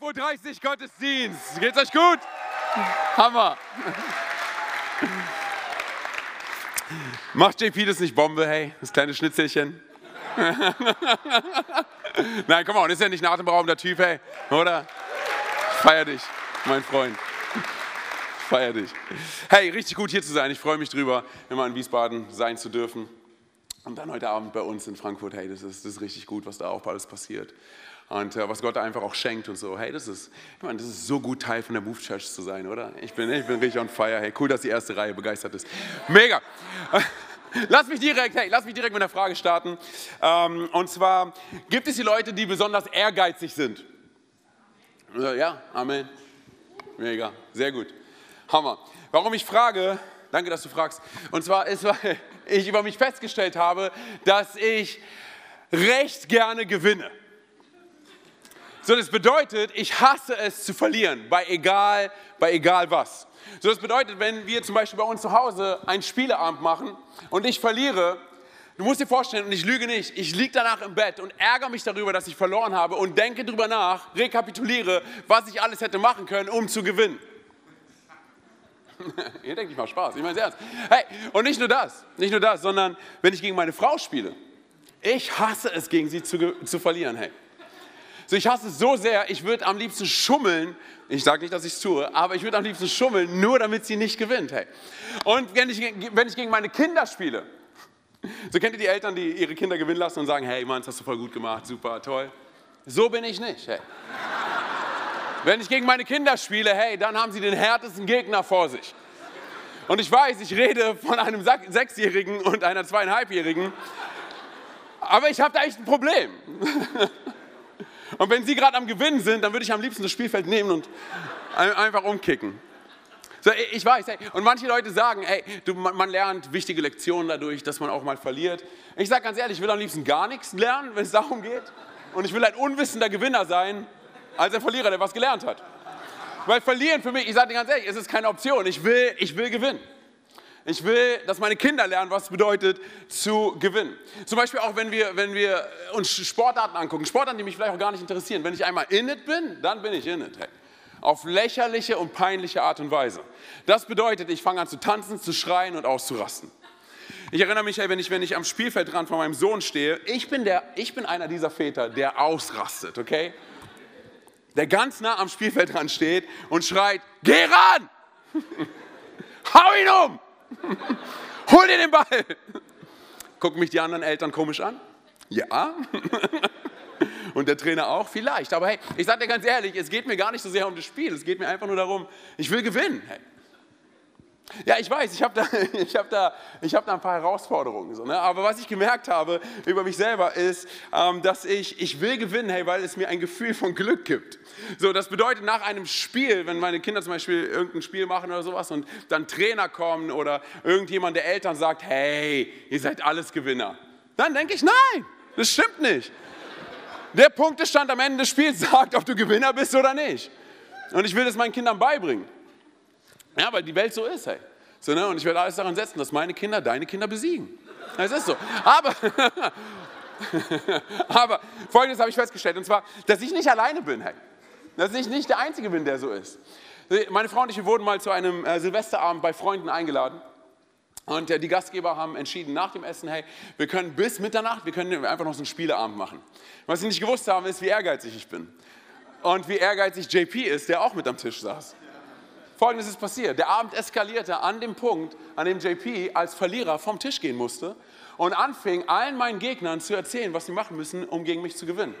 11.30 Uhr Gottesdienst. Geht's euch gut? Hammer. Macht JP das nicht Bombe, hey? Das kleine Schnitzelchen. Nein, komm on, ist ja nicht ein atemberaubender Typ, hey? Oder? Ich feier dich, mein Freund. Ich feier dich. Hey, richtig gut hier zu sein. Ich freue mich drüber, immer in Wiesbaden sein zu dürfen. Und dann heute Abend bei uns in Frankfurt, hey, das ist, das ist richtig gut, was da auch alles passiert. Und äh, was Gott einfach auch schenkt und so. Hey, das ist, ich meine, das ist so gut, Teil von der Move Church zu sein, oder? Ich bin, ich bin richtig on fire. Hey, cool, dass die erste Reihe begeistert ist. Mega. Lass mich direkt, hey, lass mich direkt mit einer Frage starten. Ähm, und zwar, gibt es die Leute, die besonders ehrgeizig sind? Ja, Amen. Mega, sehr gut. Hammer. Warum ich frage, danke, dass du fragst. Und zwar ist, weil ich über mich festgestellt habe, dass ich recht gerne gewinne. So, das bedeutet, ich hasse es zu verlieren, bei egal, bei egal was. So, das bedeutet, wenn wir zum Beispiel bei uns zu Hause einen Spieleabend machen und ich verliere, du musst dir vorstellen, und ich lüge nicht, ich liege danach im Bett und ärgere mich darüber, dass ich verloren habe und denke darüber nach, rekapituliere, was ich alles hätte machen können, um zu gewinnen. Ihr denkt, ich mache Spaß, ich meine es ernst. Hey, und nicht nur das, nicht nur das, sondern wenn ich gegen meine Frau spiele, ich hasse es, gegen sie zu, zu verlieren, hey. So, ich hasse es so sehr, ich würde am liebsten schummeln. Ich sage nicht, dass ich es tue, aber ich würde am liebsten schummeln, nur damit sie nicht gewinnt. Hey. Und wenn ich, wenn ich gegen meine Kinder spiele, so kennt ihr die Eltern, die ihre Kinder gewinnen lassen und sagen, hey Mann, das hast du voll gut gemacht, super, toll. So bin ich nicht. Hey. Wenn ich gegen meine Kinder spiele, hey, dann haben sie den härtesten Gegner vor sich. Und ich weiß, ich rede von einem Sechsjährigen und einer Zweieinhalbjährigen, aber ich habe da echt ein Problem. Und wenn sie gerade am Gewinnen sind, dann würde ich am liebsten das Spielfeld nehmen und einfach umkicken. So, ich weiß, ey, und manche Leute sagen, ey, du, man, man, lernt wichtige Lektionen dadurch, dass man auch mal verliert. Ich sage ganz ehrlich, ich will am liebsten gar nichts lernen, wenn es darum geht. Und ich will ein unwissender Gewinner sein, als ein Verlierer, der was gelernt hat. Weil verlieren für mich, ich sage dir ganz ehrlich, es ist keine Option. Ich will, ich will gewinnen. Ich will, dass meine Kinder lernen, was es bedeutet zu gewinnen. Zum Beispiel auch, wenn wir, wenn wir uns Sportarten angucken, Sportarten, die mich vielleicht auch gar nicht interessieren. Wenn ich einmal in it bin, dann bin ich in it. Hey. Auf lächerliche und peinliche Art und Weise. Das bedeutet, ich fange an zu tanzen, zu schreien und auszurasten. Ich erinnere mich, wenn ich, wenn ich am Spielfeldrand von meinem Sohn stehe, ich bin, der, ich bin einer dieser Väter, der ausrastet, okay? Der ganz nah am Spielfeldrand steht und schreit, geh ran! Hau ihn um! Hol dir den Ball! Gucken mich die anderen Eltern komisch an? Ja. Und der Trainer auch? Vielleicht. Aber hey, ich sage dir ganz ehrlich, es geht mir gar nicht so sehr um das Spiel. Es geht mir einfach nur darum, ich will gewinnen. Hey. Ja, ich weiß, ich habe da, hab da, hab da ein paar Herausforderungen. So, ne? Aber was ich gemerkt habe über mich selber ist, ähm, dass ich, ich will gewinnen, hey, weil es mir ein Gefühl von Glück gibt. So, das bedeutet nach einem Spiel, wenn meine Kinder zum Beispiel irgendein Spiel machen oder sowas und dann Trainer kommen oder irgendjemand der Eltern sagt, hey, ihr seid alles Gewinner. Dann denke ich, nein, das stimmt nicht. Der Punktestand am Ende des Spiels sagt, ob du Gewinner bist oder nicht. Und ich will das meinen Kindern beibringen. Ja, weil die Welt so ist, hey. So, ne? Und ich werde alles daran setzen, dass meine Kinder deine Kinder besiegen. Es ist so. Aber, aber folgendes habe ich festgestellt, und zwar, dass ich nicht alleine bin, hey. Dass ich nicht der Einzige bin, der so ist. Meine Frau und ich wurden mal zu einem äh, Silvesterabend bei Freunden eingeladen. Und äh, die Gastgeber haben entschieden nach dem Essen, hey, wir können bis Mitternacht, wir können einfach noch so einen Spieleabend machen. Was sie nicht gewusst haben, ist, wie ehrgeizig ich bin. Und wie ehrgeizig JP ist, der auch mit am Tisch saß. Folgendes ist passiert. Der Abend eskalierte an dem Punkt, an dem JP als Verlierer vom Tisch gehen musste und anfing, allen meinen Gegnern zu erzählen, was sie machen müssen, um gegen mich zu gewinnen.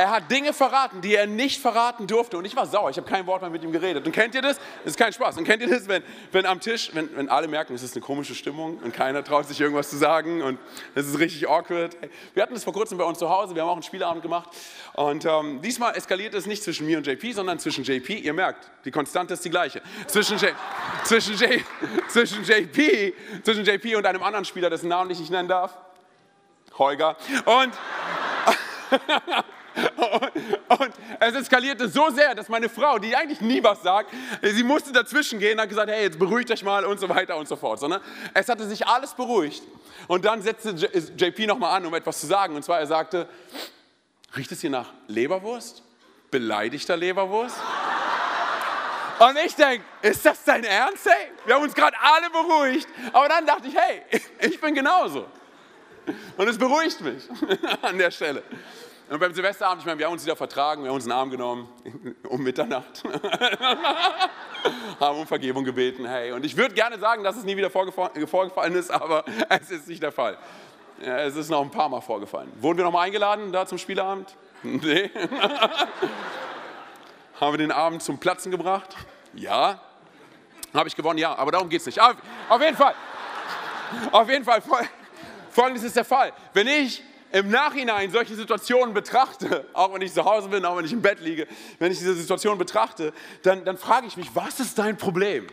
Er hat Dinge verraten, die er nicht verraten durfte. Und ich war sauer, ich habe kein Wort mehr mit ihm geredet. Und kennt ihr das? Das ist kein Spaß. Und kennt ihr das, wenn, wenn am Tisch, wenn, wenn alle merken, es ist eine komische Stimmung und keiner traut sich irgendwas zu sagen und es ist richtig awkward. Wir hatten das vor kurzem bei uns zu Hause, wir haben auch einen Spielabend gemacht. Und ähm, diesmal eskaliert es nicht zwischen mir und JP, sondern zwischen JP, ihr merkt, die Konstante ist die gleiche. Zwischen, J, zwischen, J, zwischen, JP, zwischen JP und einem anderen Spieler, dessen Namen ich nicht nennen darf. Holger. Und. Und es eskalierte so sehr, dass meine Frau, die eigentlich nie was sagt, sie musste dazwischen gehen und hat gesagt, hey, jetzt beruhigt euch mal und so weiter und so fort. Sondern es hatte sich alles beruhigt. Und dann setzte JP nochmal an, um etwas zu sagen. Und zwar, er sagte, riecht es hier nach Leberwurst? beleidigter Leberwurst? Und ich denke, ist das dein Ernst? Hey, wir haben uns gerade alle beruhigt. Aber dann dachte ich, hey, ich bin genauso. Und es beruhigt mich an der Stelle. Und beim Silvesterabend, ich meine, wir haben uns wieder vertragen, wir haben uns einen Arm genommen um Mitternacht. haben um Vergebung gebeten, hey. Und ich würde gerne sagen, dass es nie wieder vorgefallen ist, aber es ist nicht der Fall. Ja, es ist noch ein paar Mal vorgefallen. Wurden wir noch mal eingeladen da zum Spieleabend? Nee. haben wir den Abend zum Platzen gebracht? Ja. Habe ich gewonnen? Ja, aber darum geht es nicht. Auf, auf jeden Fall. Auf jeden Fall. Folgendes ist der Fall. Wenn ich im Nachhinein solche Situationen betrachte, auch wenn ich zu Hause bin, auch wenn ich im Bett liege, wenn ich diese Situation betrachte, dann, dann frage ich mich, was ist dein Problem?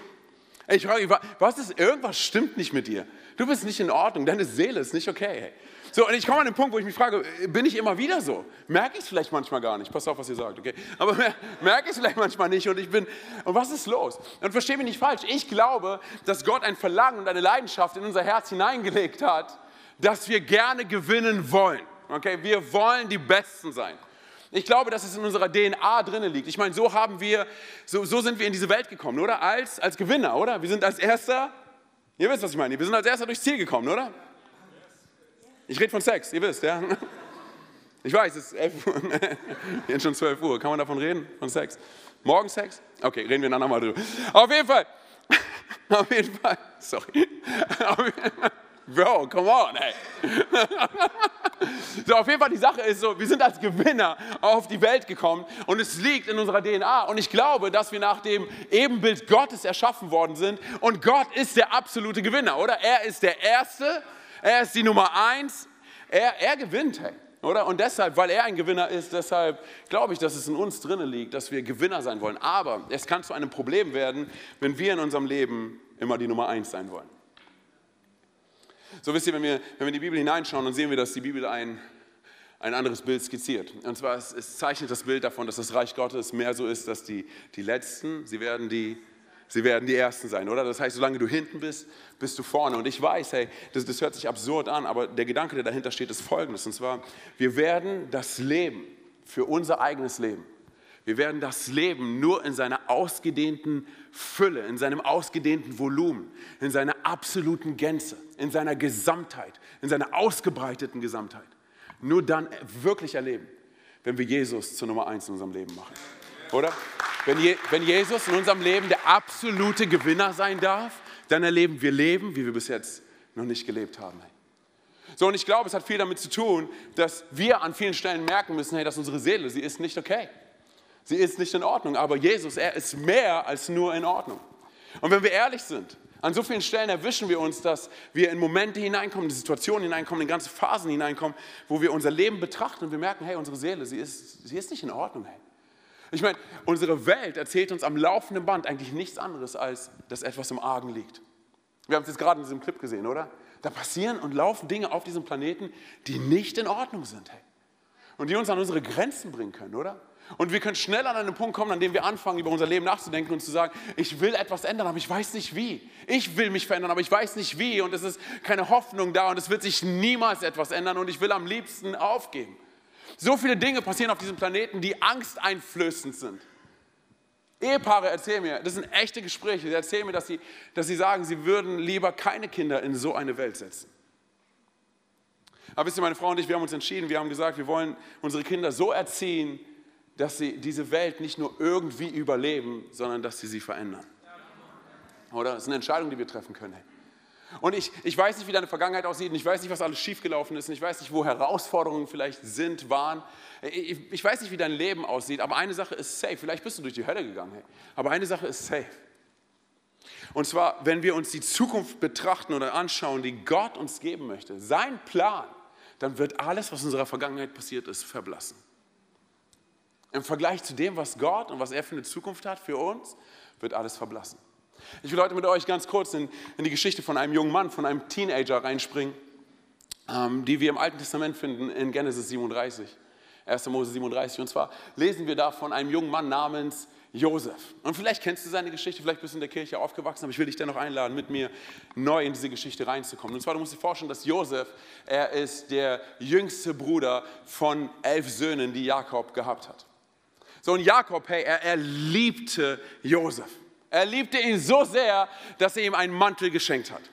Ich frage mich, was ist, irgendwas stimmt nicht mit dir. Du bist nicht in Ordnung, deine Seele ist nicht okay. So, und ich komme an den Punkt, wo ich mich frage, bin ich immer wieder so? Merke ich es vielleicht manchmal gar nicht? Pass auf, was ihr sagt, okay? Aber merke ich es vielleicht manchmal nicht und ich bin, und was ist los? Und verstehe mich nicht falsch, ich glaube, dass Gott ein Verlangen und eine Leidenschaft in unser Herz hineingelegt hat, dass wir gerne gewinnen wollen. Okay, wir wollen die Besten sein. Ich glaube, dass es in unserer DNA drin liegt. Ich meine, so haben wir, so, so sind wir in diese Welt gekommen, oder? Als, als Gewinner, oder? Wir sind als Erster, ihr wisst, was ich meine, wir sind als Erster durchs Ziel gekommen, oder? Ich rede von Sex, ihr wisst, ja? Ich weiß, es ist 11 Uhr, jetzt schon 12 Uhr. Kann man davon reden? Von Sex? Morgen Sex? Okay, reden wir dann nochmal drüber. Auf jeden Fall, auf jeden Fall, sorry. Auf jeden Fall, Bro, come on, ey. so, auf jeden Fall, die Sache ist so, wir sind als Gewinner auf die Welt gekommen und es liegt in unserer DNA. Und ich glaube, dass wir nach dem Ebenbild Gottes erschaffen worden sind. Und Gott ist der absolute Gewinner, oder? Er ist der Erste, er ist die Nummer eins, er, er gewinnt, hey. Oder? Und deshalb, weil er ein Gewinner ist, deshalb glaube ich, dass es in uns drinnen liegt, dass wir Gewinner sein wollen. Aber es kann zu einem Problem werden, wenn wir in unserem Leben immer die Nummer eins sein wollen. So wisst ihr, wenn wir, wenn wir in die Bibel hineinschauen, dann sehen wir, dass die Bibel ein, ein anderes Bild skizziert. Und zwar, es, es zeichnet das Bild davon, dass das Reich Gottes mehr so ist, dass die, die Letzten, sie werden die, sie werden die Ersten sein, oder? Das heißt, solange du hinten bist, bist du vorne. Und ich weiß, hey, das, das hört sich absurd an, aber der Gedanke, der dahinter steht, ist folgendes. Und zwar, wir werden das Leben für unser eigenes Leben wir werden das Leben nur in seiner ausgedehnten Fülle, in seinem ausgedehnten Volumen, in seiner absoluten Gänze, in seiner Gesamtheit, in seiner ausgebreiteten Gesamtheit, nur dann wirklich erleben, wenn wir Jesus zur Nummer eins in unserem Leben machen. Oder? Wenn, Je wenn Jesus in unserem Leben der absolute Gewinner sein darf, dann erleben wir Leben, wie wir bis jetzt noch nicht gelebt haben. So, und ich glaube, es hat viel damit zu tun, dass wir an vielen Stellen merken müssen, hey, dass unsere Seele, sie ist nicht okay. Sie ist nicht in Ordnung, aber Jesus, er ist mehr als nur in Ordnung. Und wenn wir ehrlich sind, an so vielen Stellen erwischen wir uns, dass wir in Momente hineinkommen, in Situationen hineinkommen, in ganze Phasen hineinkommen, wo wir unser Leben betrachten und wir merken, hey, unsere Seele, sie ist, sie ist nicht in Ordnung. Hey. Ich meine, unsere Welt erzählt uns am laufenden Band eigentlich nichts anderes, als dass etwas im Argen liegt. Wir haben es jetzt gerade in diesem Clip gesehen, oder? Da passieren und laufen Dinge auf diesem Planeten, die nicht in Ordnung sind. Hey. Und die uns an unsere Grenzen bringen können, oder? Und wir können schnell an einen Punkt kommen, an dem wir anfangen, über unser Leben nachzudenken und zu sagen, ich will etwas ändern, aber ich weiß nicht wie. Ich will mich verändern, aber ich weiß nicht wie. Und es ist keine Hoffnung da und es wird sich niemals etwas ändern und ich will am liebsten aufgeben. So viele Dinge passieren auf diesem Planeten, die angsteinflößend sind. Ehepaare erzählen mir, das sind echte Gespräche, sie erzählen mir, dass sie, dass sie sagen, sie würden lieber keine Kinder in so eine Welt setzen. Aber wisst ihr, meine Frau und ich, wir haben uns entschieden, wir haben gesagt, wir wollen unsere Kinder so erziehen, dass sie diese Welt nicht nur irgendwie überleben, sondern dass sie sie verändern. Oder? Das ist eine Entscheidung, die wir treffen können. Und ich, ich weiß nicht, wie deine Vergangenheit aussieht, ich weiß nicht, was alles schiefgelaufen ist, ich weiß nicht, wo Herausforderungen vielleicht sind, waren. Ich, ich weiß nicht, wie dein Leben aussieht, aber eine Sache ist safe. Vielleicht bist du durch die Hölle gegangen, hey. aber eine Sache ist safe. Und zwar, wenn wir uns die Zukunft betrachten oder anschauen, die Gott uns geben möchte, sein Plan, dann wird alles, was in unserer Vergangenheit passiert ist, verblassen. Im Vergleich zu dem, was Gott und was er für eine Zukunft hat für uns, wird alles verblassen. Ich will heute mit euch ganz kurz in, in die Geschichte von einem jungen Mann, von einem Teenager reinspringen, ähm, die wir im Alten Testament finden in Genesis 37, 1. Mose 37. Und zwar lesen wir da von einem jungen Mann namens Josef. Und vielleicht kennst du seine Geschichte, vielleicht bist du in der Kirche aufgewachsen, aber ich will dich dennoch einladen, mit mir neu in diese Geschichte reinzukommen. Und zwar, du musst dir vorstellen, dass Josef, er ist der jüngste Bruder von elf Söhnen, die Jakob gehabt hat. So ein Jakob, hey, er, er liebte Josef. Er liebte ihn so sehr, dass er ihm einen Mantel geschenkt hat.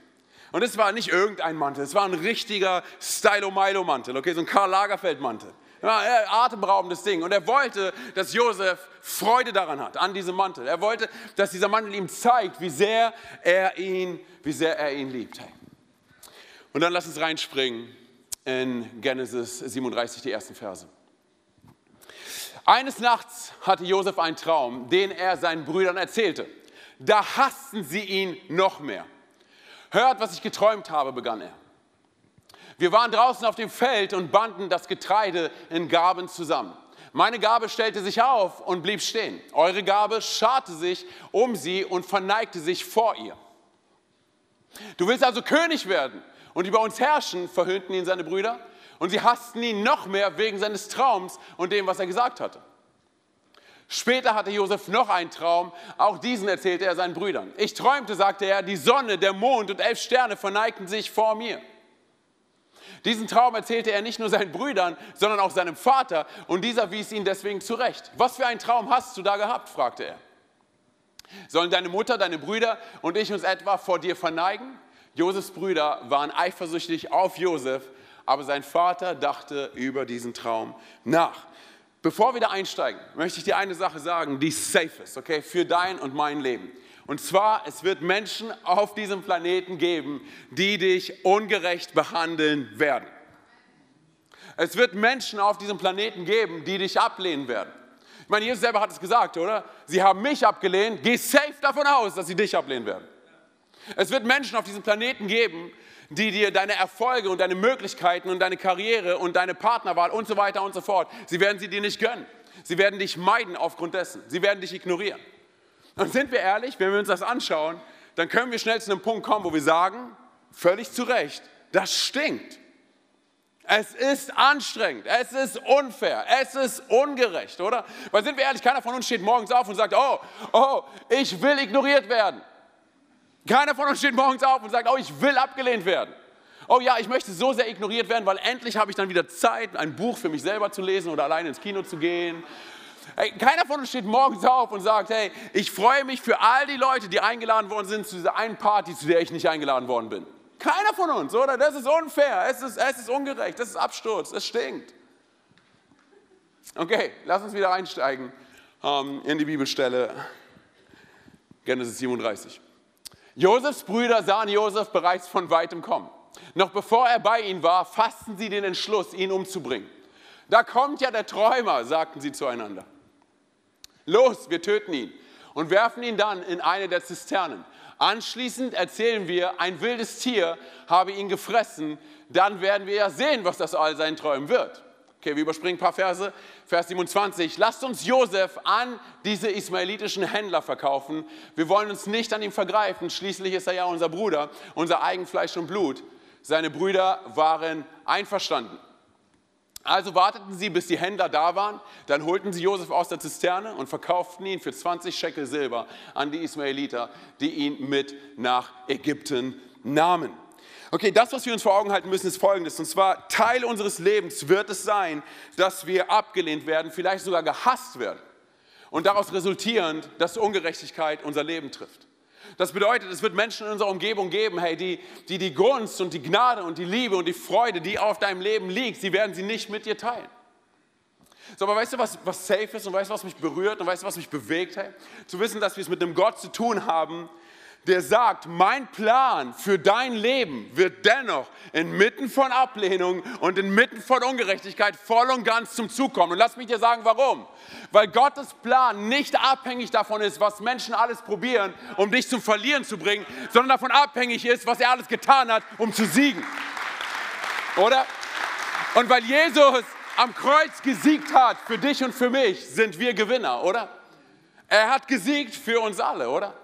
Und es war nicht irgendein Mantel, es war ein richtiger Stylo-Milo-Mantel, okay, so ein Karl Lagerfeld-Mantel. Ja, atemberaubendes Ding. Und er wollte, dass Josef Freude daran hat, an diesem Mantel. Er wollte, dass dieser Mantel ihm zeigt, wie sehr er ihn, wie sehr er ihn liebt. Hey. Und dann lass uns reinspringen in Genesis 37, die ersten Verse. Eines Nachts hatte Josef einen Traum, den er seinen Brüdern erzählte. Da hassten sie ihn noch mehr. Hört, was ich geträumt habe, begann er. Wir waren draußen auf dem Feld und banden das Getreide in Gaben zusammen. Meine Gabe stellte sich auf und blieb stehen. Eure Gabe scharte sich um sie und verneigte sich vor ihr. Du willst also König werden und über uns herrschen, verhöhnten ihn seine Brüder. Und sie hassten ihn noch mehr wegen seines Traums und dem, was er gesagt hatte. Später hatte Josef noch einen Traum, auch diesen erzählte er seinen Brüdern. Ich träumte, sagte er, die Sonne, der Mond und elf Sterne verneigten sich vor mir. Diesen Traum erzählte er nicht nur seinen Brüdern, sondern auch seinem Vater und dieser wies ihn deswegen zurecht. Was für einen Traum hast du da gehabt? fragte er. Sollen deine Mutter, deine Brüder und ich uns etwa vor dir verneigen? Josefs Brüder waren eifersüchtig auf Josef, aber sein Vater dachte über diesen Traum nach. Bevor wir da einsteigen, möchte ich dir eine Sache sagen, die safe ist, okay, für dein und mein Leben. Und zwar, es wird Menschen auf diesem Planeten geben, die dich ungerecht behandeln werden. Es wird Menschen auf diesem Planeten geben, die dich ablehnen werden. Ich meine, Jesus selber hat es gesagt, oder? Sie haben mich abgelehnt, geh safe davon aus, dass sie dich ablehnen werden. Es wird Menschen auf diesem Planeten geben, die dir deine Erfolge und deine Möglichkeiten und deine Karriere und deine Partnerwahl und so weiter und so fort, sie werden sie dir nicht gönnen. Sie werden dich meiden aufgrund dessen. Sie werden dich ignorieren. Und sind wir ehrlich, wenn wir uns das anschauen, dann können wir schnell zu einem Punkt kommen, wo wir sagen, völlig zu Recht, das stinkt. Es ist anstrengend, es ist unfair, es ist ungerecht, oder? Weil sind wir ehrlich, keiner von uns steht morgens auf und sagt, oh, oh, ich will ignoriert werden. Keiner von uns steht morgens auf und sagt, oh, ich will abgelehnt werden. Oh ja, ich möchte so sehr ignoriert werden, weil endlich habe ich dann wieder Zeit, ein Buch für mich selber zu lesen oder alleine ins Kino zu gehen. Hey, keiner von uns steht morgens auf und sagt, hey, ich freue mich für all die Leute, die eingeladen worden sind zu dieser einen Party, zu der ich nicht eingeladen worden bin. Keiner von uns, oder? Das ist unfair, es ist, es ist ungerecht, das ist Absturz, es stinkt. Okay, lass uns wieder einsteigen ähm, in die Bibelstelle Genesis 37. Josefs Brüder sahen Josef bereits von weitem kommen. Noch bevor er bei ihnen war, fassten sie den Entschluss, ihn umzubringen. Da kommt ja der Träumer, sagten sie zueinander. Los, wir töten ihn und werfen ihn dann in eine der Zisternen. Anschließend erzählen wir, ein wildes Tier habe ihn gefressen. Dann werden wir ja sehen, was das all seinen Träumen wird. Okay, wir überspringen ein paar Verse. Vers 27. Lasst uns Josef an diese ismaelitischen Händler verkaufen. Wir wollen uns nicht an ihm vergreifen. Schließlich ist er ja unser Bruder, unser Eigenfleisch und Blut. Seine Brüder waren einverstanden. Also warteten sie, bis die Händler da waren. Dann holten sie Josef aus der Zisterne und verkauften ihn für 20 Schekel Silber an die Ismaeliter, die ihn mit nach Ägypten nahmen. Okay, das, was wir uns vor Augen halten müssen, ist folgendes. Und zwar, Teil unseres Lebens wird es sein, dass wir abgelehnt werden, vielleicht sogar gehasst werden. Und daraus resultierend, dass Ungerechtigkeit unser Leben trifft. Das bedeutet, es wird Menschen in unserer Umgebung geben, hey, die, die die Gunst und die Gnade und die Liebe und die Freude, die auf deinem Leben liegt, sie werden sie nicht mit dir teilen. So, aber weißt du, was, was safe ist und weißt du, was mich berührt und weißt du, was mich bewegt? Hey? Zu wissen, dass wir es mit einem Gott zu tun haben, der sagt, mein Plan für dein Leben wird dennoch inmitten von Ablehnung und inmitten von Ungerechtigkeit voll und ganz zum Zug kommen. Und lass mich dir sagen, warum. Weil Gottes Plan nicht abhängig davon ist, was Menschen alles probieren, um dich zum Verlieren zu bringen, sondern davon abhängig ist, was er alles getan hat, um zu siegen. Oder? Und weil Jesus am Kreuz gesiegt hat für dich und für mich, sind wir Gewinner, oder? Er hat gesiegt für uns alle, oder?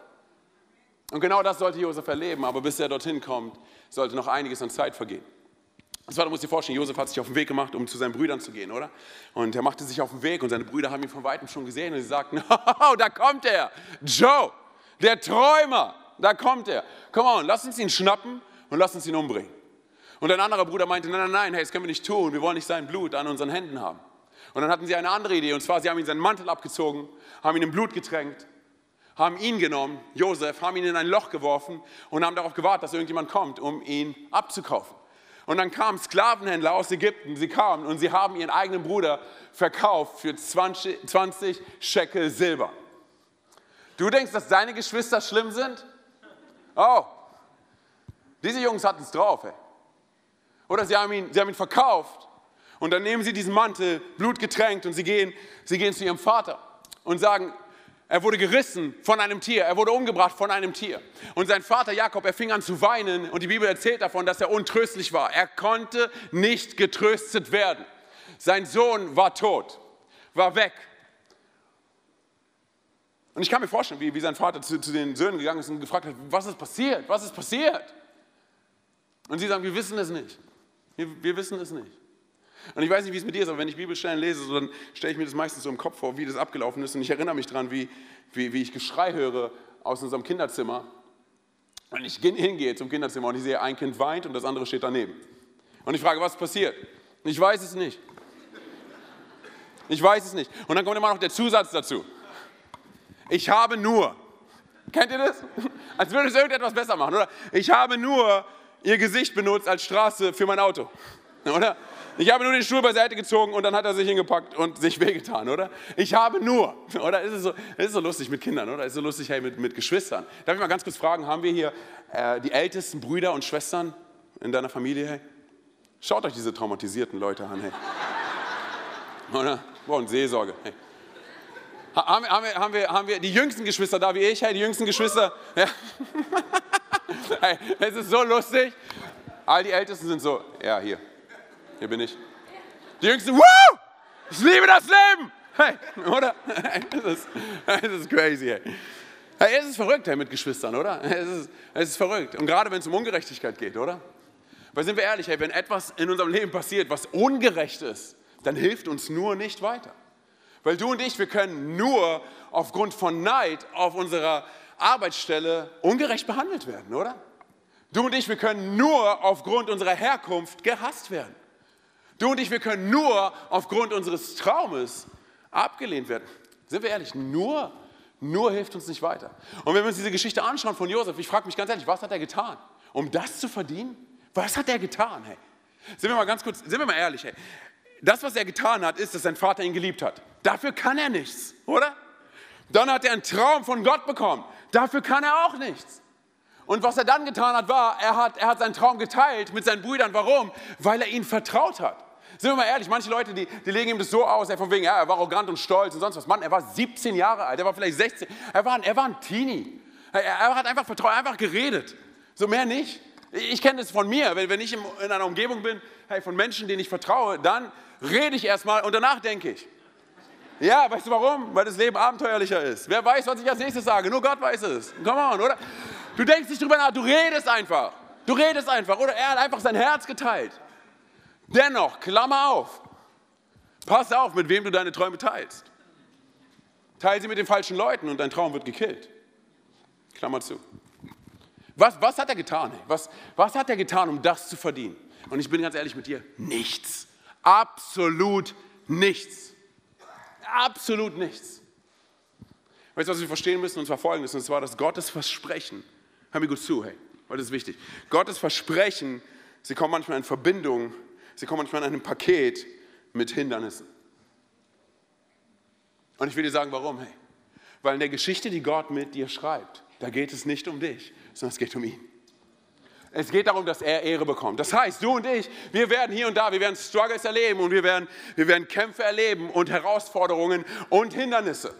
Und genau das sollte Josef erleben, aber bis er dorthin kommt, sollte noch einiges an Zeit vergehen. Das war, du musst dir vorstellen, Josef hat sich auf den Weg gemacht, um zu seinen Brüdern zu gehen, oder? Und er machte sich auf den Weg und seine Brüder haben ihn von weitem schon gesehen und sie sagten, oh, da kommt er, Joe, der Träumer, da kommt er. Komm on, lass uns ihn schnappen und lass uns ihn umbringen. Und ein anderer Bruder meinte, nein, nein, nein, hey, das können wir nicht tun, wir wollen nicht sein Blut an unseren Händen haben. Und dann hatten sie eine andere Idee, und zwar, sie haben ihn seinen Mantel abgezogen, haben ihn in Blut getränkt, haben ihn genommen, Josef, haben ihn in ein Loch geworfen und haben darauf gewartet, dass irgendjemand kommt, um ihn abzukaufen. Und dann kamen Sklavenhändler aus Ägypten, sie kamen und sie haben ihren eigenen Bruder verkauft für 20, 20 Shekel Silber. Du denkst, dass deine Geschwister schlimm sind? Oh, diese Jungs hatten es drauf. Ey. Oder sie haben, ihn, sie haben ihn verkauft und dann nehmen sie diesen Mantel, blutgetränkt und sie gehen, sie gehen zu ihrem Vater und sagen, er wurde gerissen von einem Tier, er wurde umgebracht von einem Tier. Und sein Vater Jakob, er fing an zu weinen und die Bibel erzählt davon, dass er untröstlich war. Er konnte nicht getröstet werden. Sein Sohn war tot, war weg. Und ich kann mir vorstellen, wie, wie sein Vater zu, zu den Söhnen gegangen ist und gefragt hat, was ist passiert, was ist passiert? Und sie sagen, wir wissen es nicht. Wir, wir wissen es nicht. Und ich weiß nicht, wie es mit dir ist, aber wenn ich Bibelstellen lese, so, dann stelle ich mir das meistens so im Kopf vor, wie das abgelaufen ist. Und ich erinnere mich daran, wie, wie, wie ich Geschrei höre aus unserem Kinderzimmer. Und ich hingehe zum Kinderzimmer und ich sehe, ein Kind weint und das andere steht daneben. Und ich frage, was passiert? Ich weiß es nicht. Ich weiß es nicht. Und dann kommt immer noch der Zusatz dazu. Ich habe nur. Kennt ihr das? Als würde es irgendetwas besser machen, oder? Ich habe nur ihr Gesicht benutzt als Straße für mein Auto. Oder? Ich habe nur den Stuhl beiseite gezogen und dann hat er sich hingepackt und sich wehgetan, oder? Ich habe nur, oder? Ist es so, ist so lustig mit Kindern, oder? Ist so lustig hey, mit, mit Geschwistern. Darf ich mal ganz kurz fragen, haben wir hier äh, die ältesten Brüder und Schwestern in deiner Familie, hey? Schaut euch diese traumatisierten Leute an, hey. Oder? Brauchen Seelsorge, hey. Haben, haben, wir, haben, wir, haben wir die jüngsten Geschwister da wie ich? Hey, die jüngsten Geschwister. Ja. hey, es ist so lustig. All die Ältesten sind so, ja, hier. Hier bin ich. Die Jüngsten, wow! Ich liebe das Leben! Hey, oder? Es ist, es ist crazy, hey. hey. Es ist verrückt, hey, mit Geschwistern, oder? Es ist, es ist verrückt. Und gerade wenn es um Ungerechtigkeit geht, oder? Weil sind wir ehrlich, hey, wenn etwas in unserem Leben passiert, was ungerecht ist, dann hilft uns nur nicht weiter. Weil du und ich, wir können nur aufgrund von Neid auf unserer Arbeitsstelle ungerecht behandelt werden, oder? Du und ich, wir können nur aufgrund unserer Herkunft gehasst werden. Du und ich, wir können nur aufgrund unseres Traumes abgelehnt werden. Sind wir ehrlich, nur, nur hilft uns nicht weiter. Und wenn wir uns diese Geschichte anschauen von Josef, ich frage mich ganz ehrlich, was hat er getan? Um das zu verdienen? Was hat er getan? Hey? Sind wir mal ganz kurz, sind wir mal ehrlich, hey? Das, was er getan hat, ist, dass sein Vater ihn geliebt hat. Dafür kann er nichts, oder? Dann hat er einen Traum von Gott bekommen. Dafür kann er auch nichts. Und was er dann getan hat, war, er hat, er hat seinen Traum geteilt mit seinen Brüdern. Warum? Weil er ihnen vertraut hat. Sind wir mal ehrlich, manche Leute, die, die legen ihm das so aus, von wegen, ja, er war arrogant und stolz und sonst was. Mann, er war 17 Jahre alt, er war vielleicht 16, er war, er war ein Teenie. Er, er hat einfach vertraut, einfach geredet. So mehr nicht. Ich kenne das von mir, wenn, wenn ich in einer Umgebung bin, hey, von Menschen, denen ich vertraue, dann rede ich erstmal und danach denke ich. Ja, weißt du warum? Weil das Leben abenteuerlicher ist. Wer weiß, was ich als nächstes sage? Nur Gott weiß es. Come on, oder? Du denkst nicht drüber nach, du redest einfach. Du redest einfach. Oder er hat einfach sein Herz geteilt. Dennoch, Klammer auf. Pass auf, mit wem du deine Träume teilst. Teil sie mit den falschen Leuten und dein Traum wird gekillt. Klammer zu. Was, was hat er getan? Was, was hat er getan, um das zu verdienen? Und ich bin ganz ehrlich mit dir, nichts. Absolut nichts. Absolut nichts. Weißt du, was wir verstehen müssen? Und zwar folgendes, und zwar, dass Gottes Versprechen, hör mir gut zu, hey, weil das ist wichtig. Gottes Versprechen, sie kommen manchmal in Verbindung, sie kommen manchmal in einem Paket mit Hindernissen. Und ich will dir sagen, warum, hey. Weil in der Geschichte, die Gott mit dir schreibt, da geht es nicht um dich, sondern es geht um ihn. Es geht darum, dass er Ehre bekommt. Das heißt, du und ich, wir werden hier und da, wir werden Struggles erleben und wir werden, wir werden Kämpfe erleben und Herausforderungen und Hindernisse.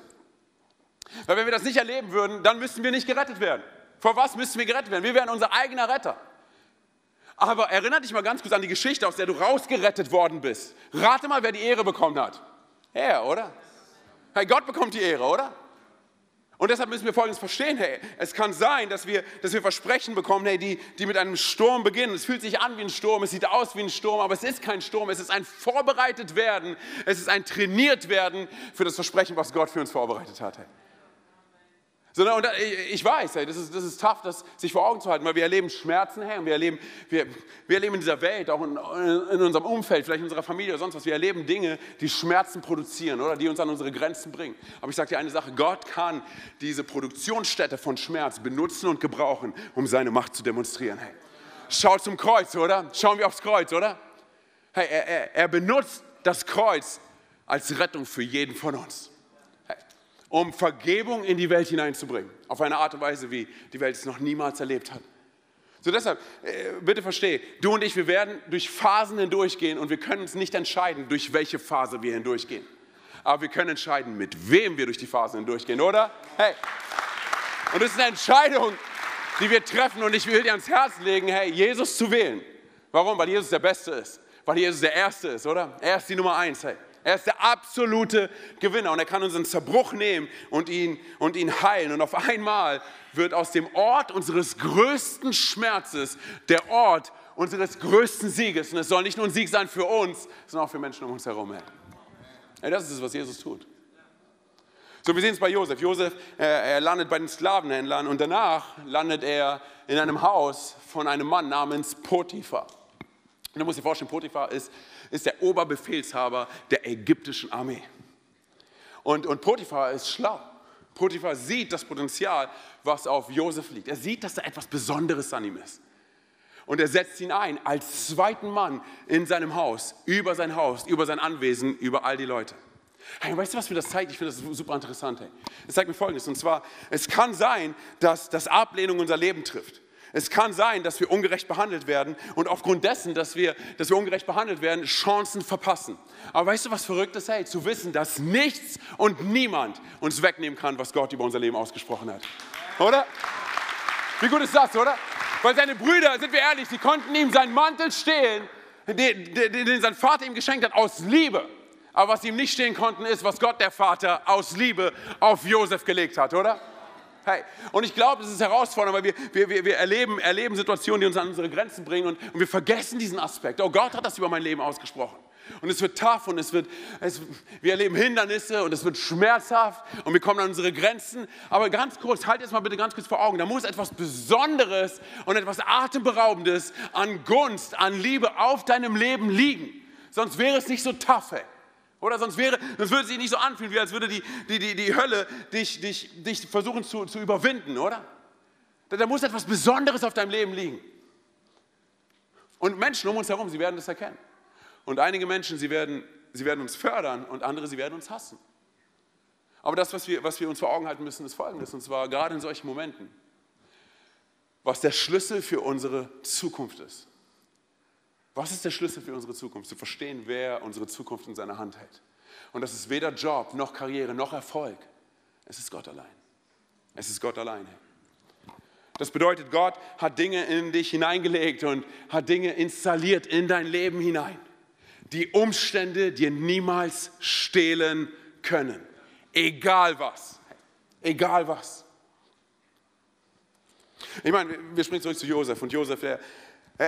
Weil wenn wir das nicht erleben würden, dann müssten wir nicht gerettet werden. Vor was müssten wir gerettet werden? Wir wären unser eigener Retter. Aber erinnere dich mal ganz kurz an die Geschichte, aus der du rausgerettet worden bist. Rate mal, wer die Ehre bekommen hat. Er, oder? Hey, Gott bekommt die Ehre, oder? Und deshalb müssen wir Folgendes verstehen, hey, es kann sein, dass wir, dass wir Versprechen bekommen, hey, die, die mit einem Sturm beginnen. Es fühlt sich an wie ein Sturm, es sieht aus wie ein Sturm, aber es ist kein Sturm, es ist ein vorbereitet werden, es ist ein trainiert werden für das Versprechen, was Gott für uns vorbereitet hat. Hey. Sondern, und ich weiß, hey, das, ist, das ist tough, das sich vor Augen zu halten, weil wir erleben Schmerzen, hey, und wir erleben, wir, wir erleben in dieser Welt, auch in, in, unserem Umfeld, vielleicht in unserer Familie oder sonst was, wir erleben Dinge, die Schmerzen produzieren oder die uns an unsere Grenzen bringen. Aber ich sage dir eine Sache, Gott kann diese Produktionsstätte von Schmerz benutzen und gebrauchen, um seine Macht zu demonstrieren. Hey, schau zum Kreuz, oder? Schauen wir aufs Kreuz, oder? Hey, er, er, er benutzt das Kreuz als Rettung für jeden von uns um Vergebung in die Welt hineinzubringen. Auf eine Art und Weise, wie die Welt es noch niemals erlebt hat. So deshalb, äh, bitte verstehe, du und ich, wir werden durch Phasen hindurchgehen und wir können uns nicht entscheiden, durch welche Phase wir hindurchgehen. Aber wir können entscheiden, mit wem wir durch die Phasen hindurchgehen, oder? Hey. Und es ist eine Entscheidung, die wir treffen und ich will dir ans Herz legen, hey, Jesus zu wählen. Warum? Weil Jesus der Beste ist. Weil Jesus der Erste ist, oder? Er ist die Nummer eins, hey. Er ist der absolute Gewinner und er kann unseren Zerbruch nehmen und ihn, und ihn heilen. Und auf einmal wird aus dem Ort unseres größten Schmerzes der Ort unseres größten Sieges. Und es soll nicht nur ein Sieg sein für uns, sondern auch für Menschen um uns herum. Hey, das ist es, was Jesus tut. So, wir sehen es bei Josef. Josef, er landet bei den Sklavenhändlern und danach landet er in einem Haus von einem Mann namens Potiphar. Und du musst dir vorstellen, Potiphar ist ist der Oberbefehlshaber der ägyptischen Armee. Und, und Potiphar ist schlau. Potiphar sieht das Potenzial, was auf Josef liegt. Er sieht, dass da etwas Besonderes an ihm ist. Und er setzt ihn ein als zweiten Mann in seinem Haus, über sein Haus, über sein Anwesen, über all die Leute. Hey, weißt du, was mir das zeigt? Ich finde das super interessant. Hey. Es zeigt mir Folgendes. Und zwar, es kann sein, dass, dass Ablehnung unser Leben trifft. Es kann sein, dass wir ungerecht behandelt werden und aufgrund dessen, dass wir, dass wir ungerecht behandelt werden, Chancen verpassen. Aber weißt du, was verrückt ist? Hey, zu wissen, dass nichts und niemand uns wegnehmen kann, was Gott über unser Leben ausgesprochen hat. Oder? Wie gut ist das, oder? Weil seine Brüder, sind wir ehrlich, die konnten ihm seinen Mantel stehlen, den, den, den sein Vater ihm geschenkt hat, aus Liebe. Aber was sie ihm nicht stehen konnten, ist, was Gott, der Vater, aus Liebe auf Josef gelegt hat, oder? Hey, und ich glaube, es ist herausfordernd, weil wir, wir, wir, erleben, erleben Situationen, die uns an unsere Grenzen bringen und, und wir vergessen diesen Aspekt. Oh, Gott hat das über mein Leben ausgesprochen. Und es wird tough und es wird, es, wir erleben Hindernisse und es wird schmerzhaft und wir kommen an unsere Grenzen. Aber ganz kurz, halt jetzt mal bitte ganz kurz vor Augen, da muss etwas Besonderes und etwas Atemberaubendes an Gunst, an Liebe auf deinem Leben liegen. Sonst wäre es nicht so tough, hey. Oder sonst, wäre, sonst würde es sich nicht so anfühlen, wie als würde die, die, die, die Hölle dich, dich, dich versuchen zu, zu überwinden, oder? Da, da muss etwas Besonderes auf deinem Leben liegen. Und Menschen um uns herum, sie werden das erkennen. Und einige Menschen, sie werden, sie werden uns fördern und andere, sie werden uns hassen. Aber das, was wir, was wir uns vor Augen halten müssen, ist Folgendes, und zwar gerade in solchen Momenten, was der Schlüssel für unsere Zukunft ist. Was ist der Schlüssel für unsere Zukunft? Zu verstehen, wer unsere Zukunft in seiner Hand hält. Und das ist weder Job, noch Karriere, noch Erfolg. Es ist Gott allein. Es ist Gott alleine. Das bedeutet, Gott hat Dinge in dich hineingelegt und hat Dinge installiert in dein Leben hinein, die Umstände dir niemals stehlen können. Egal was. Egal was. Ich meine, wir springen zurück zu Josef und Josef, der,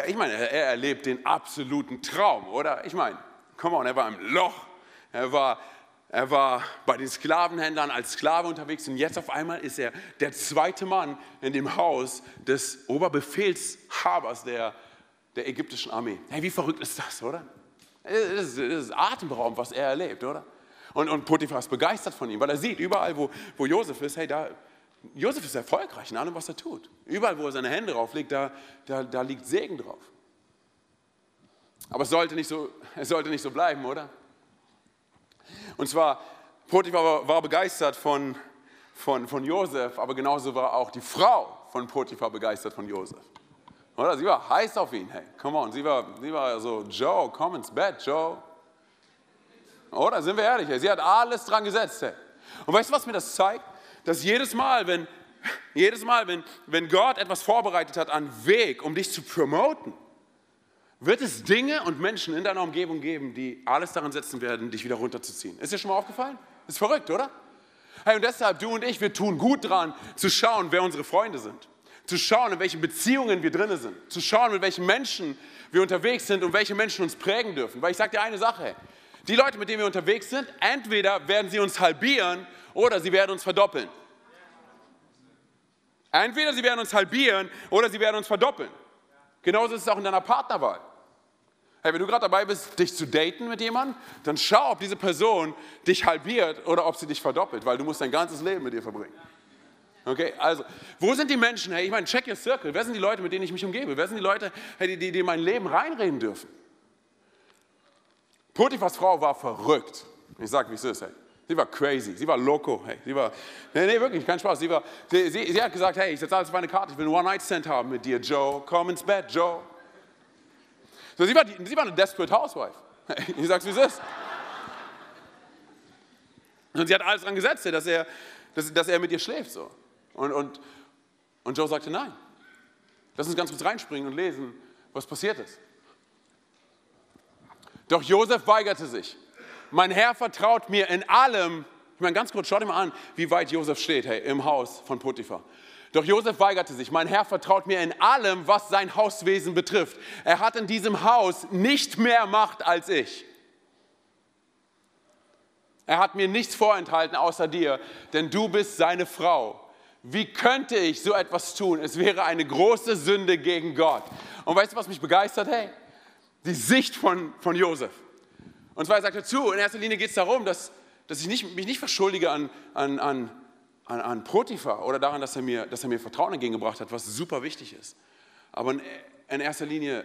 ich meine, er erlebt den absoluten Traum, oder? Ich meine, come on, er war im Loch, er war, er war bei den Sklavenhändlern als Sklave unterwegs und jetzt auf einmal ist er der zweite Mann in dem Haus des Oberbefehlshabers der, der ägyptischen Armee. Hey, wie verrückt ist das, oder? Das ist, das ist atemberaubend, was er erlebt, oder? Und, und Potiphar ist begeistert von ihm, weil er sieht, überall, wo, wo Josef ist, hey, da, Josef ist erfolgreich in allem, was er tut. Überall, wo er seine Hände drauflegt, da, da, da liegt Segen drauf. Aber es sollte, nicht so, es sollte nicht so bleiben, oder? Und zwar, Potiphar war, war begeistert von, von, von Josef, aber genauso war auch die Frau von Potiphar begeistert von Josef. Oder? Sie war heiß auf ihn. Hey, come on. Sie war, sie war so, Joe, komm ins Bett, Joe. Oder? Sind wir ehrlich? Hey? Sie hat alles dran gesetzt. Hey. Und weißt du, was mir das zeigt? Dass jedes Mal, wenn, jedes Mal, wenn, wenn Gott etwas vorbereitet hat an Weg, um dich zu promoten, wird es Dinge und Menschen in deiner Umgebung geben, die alles daran setzen werden, dich wieder runterzuziehen. Ist dir schon mal aufgefallen? Ist verrückt, oder? Hey, und deshalb, du und ich, wir tun gut dran, zu schauen, wer unsere Freunde sind. Zu schauen, in welchen Beziehungen wir drin sind. Zu schauen, mit welchen Menschen wir unterwegs sind und welche Menschen uns prägen dürfen. Weil ich sage dir eine Sache, die Leute, mit denen wir unterwegs sind, entweder werden sie uns halbieren oder sie werden uns verdoppeln. Entweder sie werden uns halbieren oder sie werden uns verdoppeln. Genauso ist es auch in deiner Partnerwahl. Hey, wenn du gerade dabei bist, dich zu daten mit jemandem, dann schau, ob diese Person dich halbiert oder ob sie dich verdoppelt, weil du musst dein ganzes Leben mit ihr verbringen. Okay, also, wo sind die Menschen? Hey, ich meine, check your circle. Wer sind die Leute, mit denen ich mich umgebe? Wer sind die Leute, hey, die, die, die in mein Leben reinreden dürfen? Potiphas Frau war verrückt. Ich sag, wie es ist. Hey. Sie war crazy, sie war loco. Hey. Sie war, nee, nee, wirklich, kein Spaß. Sie, war, sie, sie, sie hat gesagt, hey, ich setze alles auf meine Karte, ich will einen One-Night-Stand haben mit dir, Joe. Komm ins Bett, Joe. So, sie, war sie war eine desperate Housewife. Ich sag's, wie es ist. Und sie hat alles dran gesetzt, dass er, dass, dass er mit ihr schläft. So. Und, und, und Joe sagte nein. Lass uns ganz kurz reinspringen und lesen, was passiert ist. Doch Josef weigerte sich. Mein Herr vertraut mir in allem. Ich meine, ganz kurz, schau dir mal an, wie weit Josef steht, hey, im Haus von Potiphar. Doch Josef weigerte sich. Mein Herr vertraut mir in allem, was sein Hauswesen betrifft. Er hat in diesem Haus nicht mehr Macht als ich. Er hat mir nichts vorenthalten außer dir, denn du bist seine Frau. Wie könnte ich so etwas tun? Es wäre eine große Sünde gegen Gott. Und weißt du, was mich begeistert? Hey, die Sicht von, von Josef. Und zwar sagt er zu, in erster Linie geht es darum, dass, dass ich nicht, mich nicht verschuldige an, an, an, an, an Potiphar oder daran, dass er, mir, dass er mir Vertrauen entgegengebracht hat, was super wichtig ist. Aber in, in erster Linie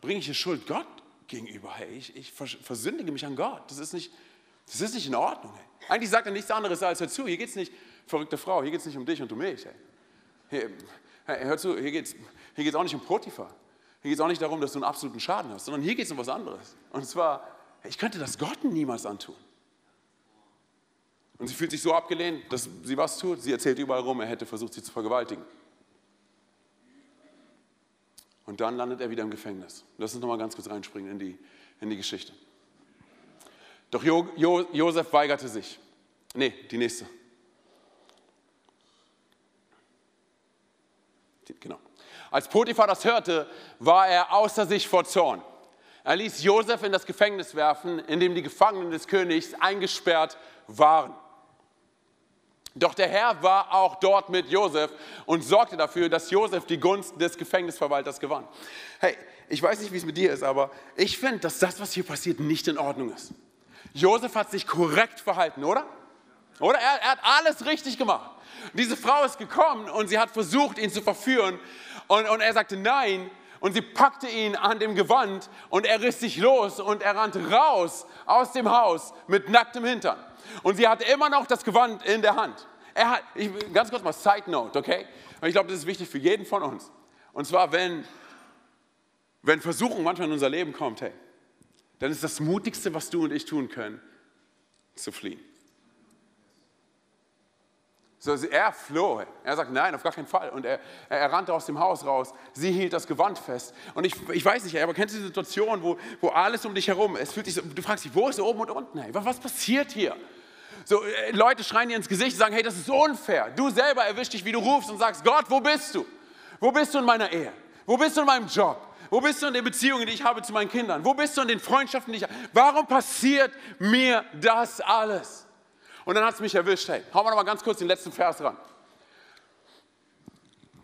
bringe ich die Schuld Gott gegenüber. Hey, ich, ich versündige mich an Gott. Das ist nicht, das ist nicht in Ordnung. Hey. Eigentlich sagt er nichts anderes als hör zu. Hier geht es nicht, verrückte Frau, hier geht es nicht um dich und um mich. Hey. Hey, hör zu, hier geht es hier geht's auch nicht um Potiphar. Hier geht es auch nicht darum, dass du einen absoluten Schaden hast, sondern hier geht es um was anderes. Und zwar, ich könnte das Gott niemals antun. Und sie fühlt sich so abgelehnt, dass sie was tut. Sie erzählt überall rum, er hätte versucht, sie zu vergewaltigen. Und dann landet er wieder im Gefängnis. Lass uns nochmal ganz kurz reinspringen in die, in die Geschichte. Doch jo, jo, Josef weigerte sich. Nee, die nächste. Genau. Als Potiphar das hörte, war er außer sich vor Zorn. Er ließ Josef in das Gefängnis werfen, in dem die Gefangenen des Königs eingesperrt waren. Doch der Herr war auch dort mit Josef und sorgte dafür, dass Josef die Gunst des Gefängnisverwalters gewann. Hey, ich weiß nicht, wie es mit dir ist, aber ich finde, dass das, was hier passiert, nicht in Ordnung ist. Josef hat sich korrekt verhalten, oder? Oder? Er, er hat alles richtig gemacht. Diese Frau ist gekommen und sie hat versucht, ihn zu verführen. Und, und er sagte nein. Und sie packte ihn an dem Gewand und er riss sich los und er rannte raus aus dem Haus mit nacktem Hintern. Und sie hatte immer noch das Gewand in der Hand. Er hat, ich, ganz kurz mal Side Note, okay? Ich glaube, das ist wichtig für jeden von uns. Und zwar, wenn, wenn Versuchung manchmal in unser Leben kommt, hey, dann ist das Mutigste, was du und ich tun können, zu fliehen. So, er floh. Er sagt, nein, auf gar keinen Fall. Und er, er, rannte aus dem Haus raus. Sie hielt das Gewand fest. Und ich, ich weiß nicht, aber kennst du die Situation, wo, wo alles um dich herum, es fühlt sich so, du fragst dich, wo ist oben und unten? Hey, was, was passiert hier? So, äh, Leute schreien dir ins Gesicht und sagen, hey, das ist unfair. Du selber erwischst dich, wie du rufst und sagst, Gott, wo bist du? Wo bist du in meiner Ehe? Wo bist du in meinem Job? Wo bist du in den Beziehungen, die ich habe zu meinen Kindern? Wo bist du in den Freundschaften, die ich habe? Warum passiert mir das alles? Und dann hat es mich erwischt. Hey, hauen wir noch mal ganz kurz den letzten Vers ran.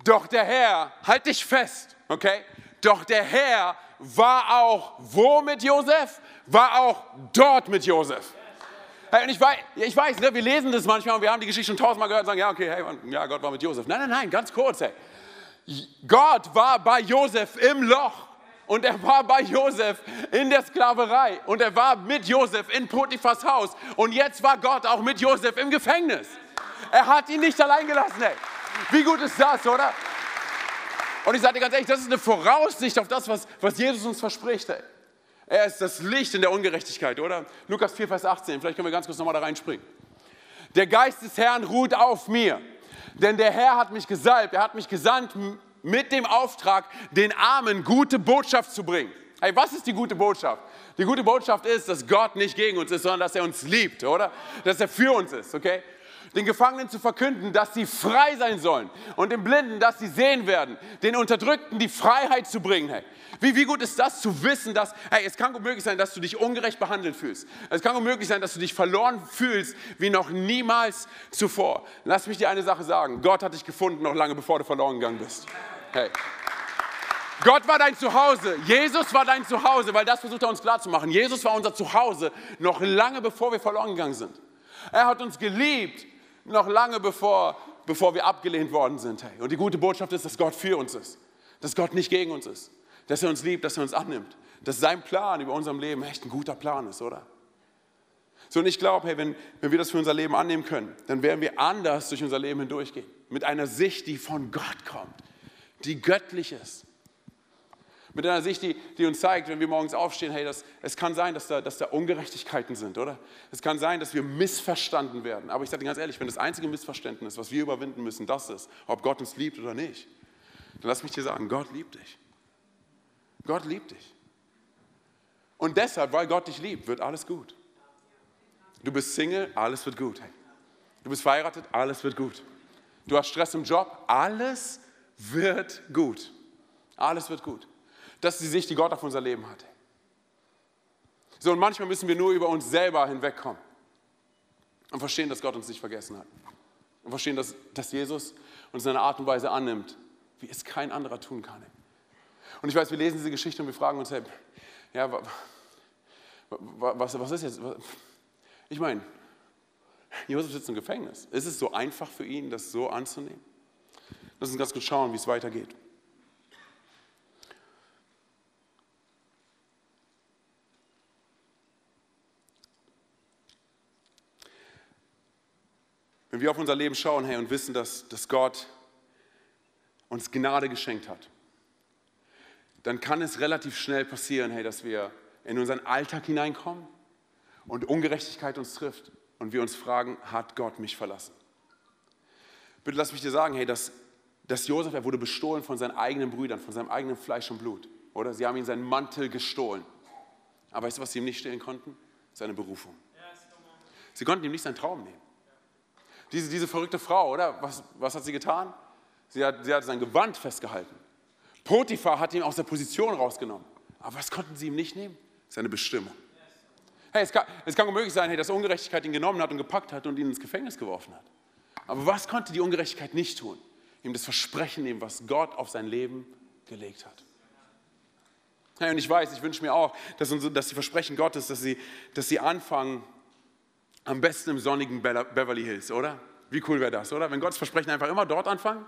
Doch der Herr, halt dich fest, okay? Doch der Herr war auch wo mit Josef? War auch dort mit Josef. Hey, und ich weiß, ich weiß ne, wir lesen das manchmal und wir haben die Geschichte schon tausendmal gehört und sagen, ja, okay, hey, ja, Gott war mit Josef. Nein, nein, nein, ganz kurz, hey. Gott war bei Josef im Loch und er war bei Josef in der Sklaverei und er war mit Josef in Potiphas Haus und jetzt war Gott auch mit Josef im Gefängnis. Er hat ihn nicht allein gelassen. Ey. Wie gut ist das, oder? Und ich sage dir ganz ehrlich, das ist eine Voraussicht auf das, was, was Jesus uns verspricht. Ey. Er ist das Licht in der Ungerechtigkeit, oder? Lukas 4, Vers 18, vielleicht können wir ganz kurz nochmal da reinspringen. Der Geist des Herrn ruht auf mir, denn der Herr hat mich gesalbt, er hat mich gesandt mit dem Auftrag, den Armen gute Botschaft zu bringen. Hey, was ist die gute Botschaft? Die gute Botschaft ist, dass Gott nicht gegen uns ist, sondern dass er uns liebt, oder? Dass er für uns ist, okay? Den Gefangenen zu verkünden, dass sie frei sein sollen und den Blinden, dass sie sehen werden, den Unterdrückten die Freiheit zu bringen. Hey, wie, wie gut ist das zu wissen, dass, hey, es kann gut möglich sein, dass du dich ungerecht behandelt fühlst. Es kann gut möglich sein, dass du dich verloren fühlst wie noch niemals zuvor. Lass mich dir eine Sache sagen. Gott hat dich gefunden, noch lange bevor du verloren gegangen bist. Hey. Gott war dein Zuhause. Jesus war dein Zuhause, weil das versucht er uns klarzumachen. Jesus war unser Zuhause noch lange bevor wir verloren gegangen sind. Er hat uns geliebt, noch lange bevor, bevor wir abgelehnt worden sind. Hey. Und die gute Botschaft ist, dass Gott für uns ist, dass Gott nicht gegen uns ist, dass er uns liebt, dass er uns annimmt, dass sein Plan über unserem Leben echt ein guter Plan ist, oder? So, und ich glaube, hey, wenn, wenn wir das für unser Leben annehmen können, dann werden wir anders durch unser Leben hindurchgehen. Mit einer Sicht, die von Gott kommt, die göttlich ist. Mit einer Sicht, die, die uns zeigt, wenn wir morgens aufstehen, hey, das, es kann sein, dass da, dass da Ungerechtigkeiten sind, oder? Es kann sein, dass wir missverstanden werden. Aber ich sage dir ganz ehrlich, wenn das einzige Missverständnis, was wir überwinden müssen, das ist, ob Gott uns liebt oder nicht, dann lass mich dir sagen, Gott liebt dich. Gott liebt dich. Und deshalb, weil Gott dich liebt, wird alles gut. Du bist Single, alles wird gut. Du bist verheiratet, alles wird gut. Du hast Stress im Job, alles wird gut. Alles wird gut. Das ist die Sicht, die Gott auf unser Leben hat. So, und manchmal müssen wir nur über uns selber hinwegkommen und verstehen, dass Gott uns nicht vergessen hat. Und verstehen, dass, dass Jesus uns in einer Art und Weise annimmt, wie es kein anderer tun kann. Und ich weiß, wir lesen diese Geschichte und wir fragen uns, hey, ja, was, was ist jetzt? Ich meine, Josef sitzt im Gefängnis. Ist es so einfach für ihn, das so anzunehmen? Lass uns ganz kurz schauen, wie es weitergeht. Wenn wir auf unser Leben schauen, hey, und wissen, dass, dass Gott uns Gnade geschenkt hat, dann kann es relativ schnell passieren, hey, dass wir in unseren Alltag hineinkommen und Ungerechtigkeit uns trifft und wir uns fragen, hat Gott mich verlassen? Bitte lass mich dir sagen, hey, dass, dass Josef, er wurde bestohlen von seinen eigenen Brüdern, von seinem eigenen Fleisch und Blut. Oder sie haben ihm seinen Mantel gestohlen. Aber weißt du, was sie ihm nicht stehlen konnten? Seine Berufung. Sie konnten ihm nicht seinen Traum nehmen. Diese, diese verrückte Frau, oder? Was, was hat sie getan? Sie hat, sie hat sein Gewand festgehalten. Potiphar hat ihn aus der Position rausgenommen. Aber was konnten sie ihm nicht nehmen? Seine Bestimmung. Hey, es kann, es kann unmöglich sein, hey, dass Ungerechtigkeit ihn genommen hat und gepackt hat und ihn ins Gefängnis geworfen hat. Aber was konnte die Ungerechtigkeit nicht tun? Ihm das Versprechen nehmen, was Gott auf sein Leben gelegt hat. Hey, und ich weiß, ich wünsche mir auch, dass, unsere, dass die Versprechen Gottes, dass sie, dass sie anfangen, am besten im sonnigen Beverly Hills, oder? Wie cool wäre das, oder? Wenn Gottes Versprechen einfach immer dort anfangen.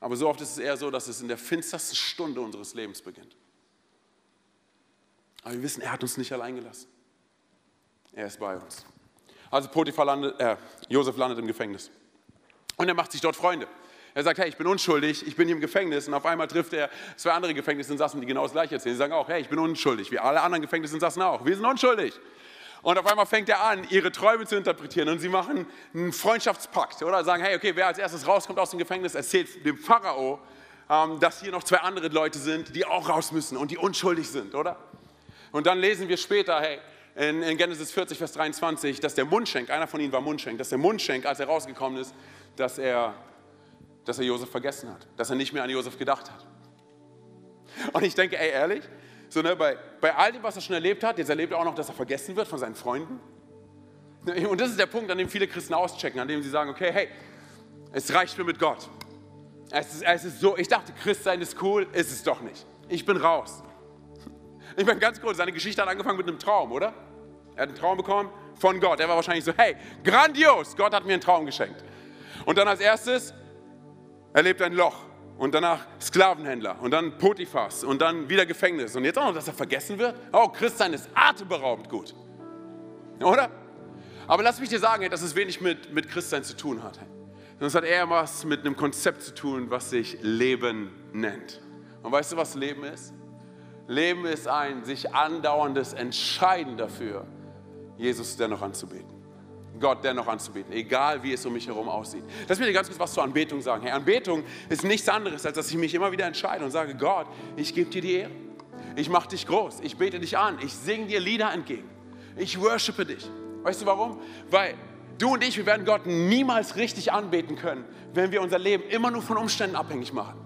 Aber so oft ist es eher so, dass es in der finstersten Stunde unseres Lebens beginnt. Aber wir wissen, er hat uns nicht allein gelassen. Er ist bei uns. Also Potiphar landet, äh, Josef landet im Gefängnis. Und er macht sich dort Freunde. Er sagt, hey, ich bin unschuldig, ich bin hier im Gefängnis. Und auf einmal trifft er zwei andere Gefängnisinsassen, die genau das Gleiche erzählen. Sie sagen auch, hey, ich bin unschuldig, wie alle anderen Gefängnisinsassen auch. Wir sind unschuldig. Und auf einmal fängt er an, ihre Träume zu interpretieren. Und sie machen einen Freundschaftspakt, oder? Sagen, hey, okay, wer als erstes rauskommt aus dem Gefängnis, erzählt dem Pharao, ähm, dass hier noch zwei andere Leute sind, die auch raus müssen und die unschuldig sind, oder? Und dann lesen wir später, hey, in, in Genesis 40, Vers 23, dass der Mundschenk, einer von ihnen war Mundschenk, dass der Mundschenk, als er rausgekommen ist, dass er, dass er Josef vergessen hat, dass er nicht mehr an Josef gedacht hat. Und ich denke, ey, ehrlich, so, ne, bei, bei all dem, was er schon erlebt hat, jetzt erlebt er auch noch, dass er vergessen wird von seinen Freunden. Und das ist der Punkt, an dem viele Christen auschecken, an dem sie sagen, okay, hey, es reicht mir mit Gott. Es ist, es ist so, ich dachte, Christsein ist cool, ist es doch nicht. Ich bin raus. Ich meine, ganz kurz, seine Geschichte hat angefangen mit einem Traum, oder? Er hat einen Traum bekommen von Gott. Er war wahrscheinlich so, hey, grandios, Gott hat mir einen Traum geschenkt. Und dann als erstes erlebt er ein Loch und danach Sklavenhändler und dann Potiphas und dann wieder Gefängnis und jetzt auch noch, dass er vergessen wird. Oh, Christsein ist atemberaubend gut. Oder? Aber lass mich dir sagen, dass es wenig mit, mit Christsein zu tun hat. Sondern es hat eher was mit einem Konzept zu tun, was sich Leben nennt. Und weißt du, was Leben ist? Leben ist ein sich andauerndes Entscheiden dafür, Jesus dennoch anzubeten. Gott dennoch anzubeten, egal wie es um mich herum aussieht. Lass mir ganz kurz was zur Anbetung sagen. Hey, Anbetung ist nichts anderes, als dass ich mich immer wieder entscheide und sage, Gott, ich gebe dir die Ehre. ich mache dich groß, ich bete dich an, ich singe dir Lieder entgegen, ich worshipe dich. Weißt du warum? Weil du und ich, wir werden Gott niemals richtig anbeten können, wenn wir unser Leben immer nur von Umständen abhängig machen.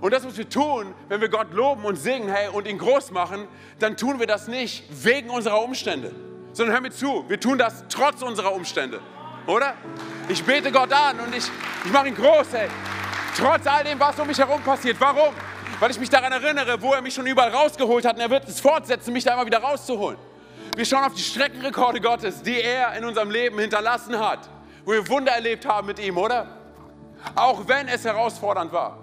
Und das, was wir tun, wenn wir Gott loben und singen hey, und ihn groß machen, dann tun wir das nicht wegen unserer Umstände, sondern hör mir zu, wir tun das trotz unserer Umstände, oder? Ich bete Gott an und ich, ich mache ihn groß, hey. Trotz all dem, was um mich herum passiert. Warum? Weil ich mich daran erinnere, wo er mich schon überall rausgeholt hat und er wird es fortsetzen, mich da immer wieder rauszuholen. Wir schauen auf die Streckenrekorde Gottes, die er in unserem Leben hinterlassen hat, wo wir Wunder erlebt haben mit ihm, oder? Auch wenn es herausfordernd war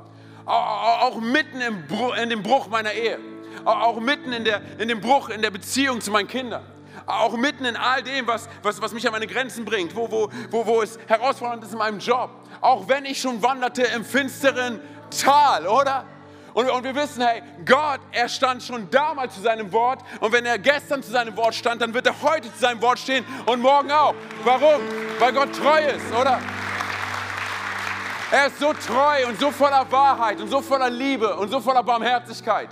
auch mitten im Bruch, in dem Bruch meiner Ehe, auch mitten in, der, in dem Bruch in der Beziehung zu meinen Kindern, auch mitten in all dem, was, was, was mich an meine Grenzen bringt, wo, wo, wo, wo es herausfordernd ist in meinem Job, auch wenn ich schon wanderte im finsteren Tal, oder? Und, und, wir wissen, hey, Gott, er stand schon damals zu seinem Wort. Und wenn er gestern zu seinem Wort stand, dann wird er heute zu seinem Wort stehen und morgen auch. Warum? Weil Gott treu ist, oder? Er ist so treu und so voller Wahrheit und so voller Liebe und so voller Barmherzigkeit.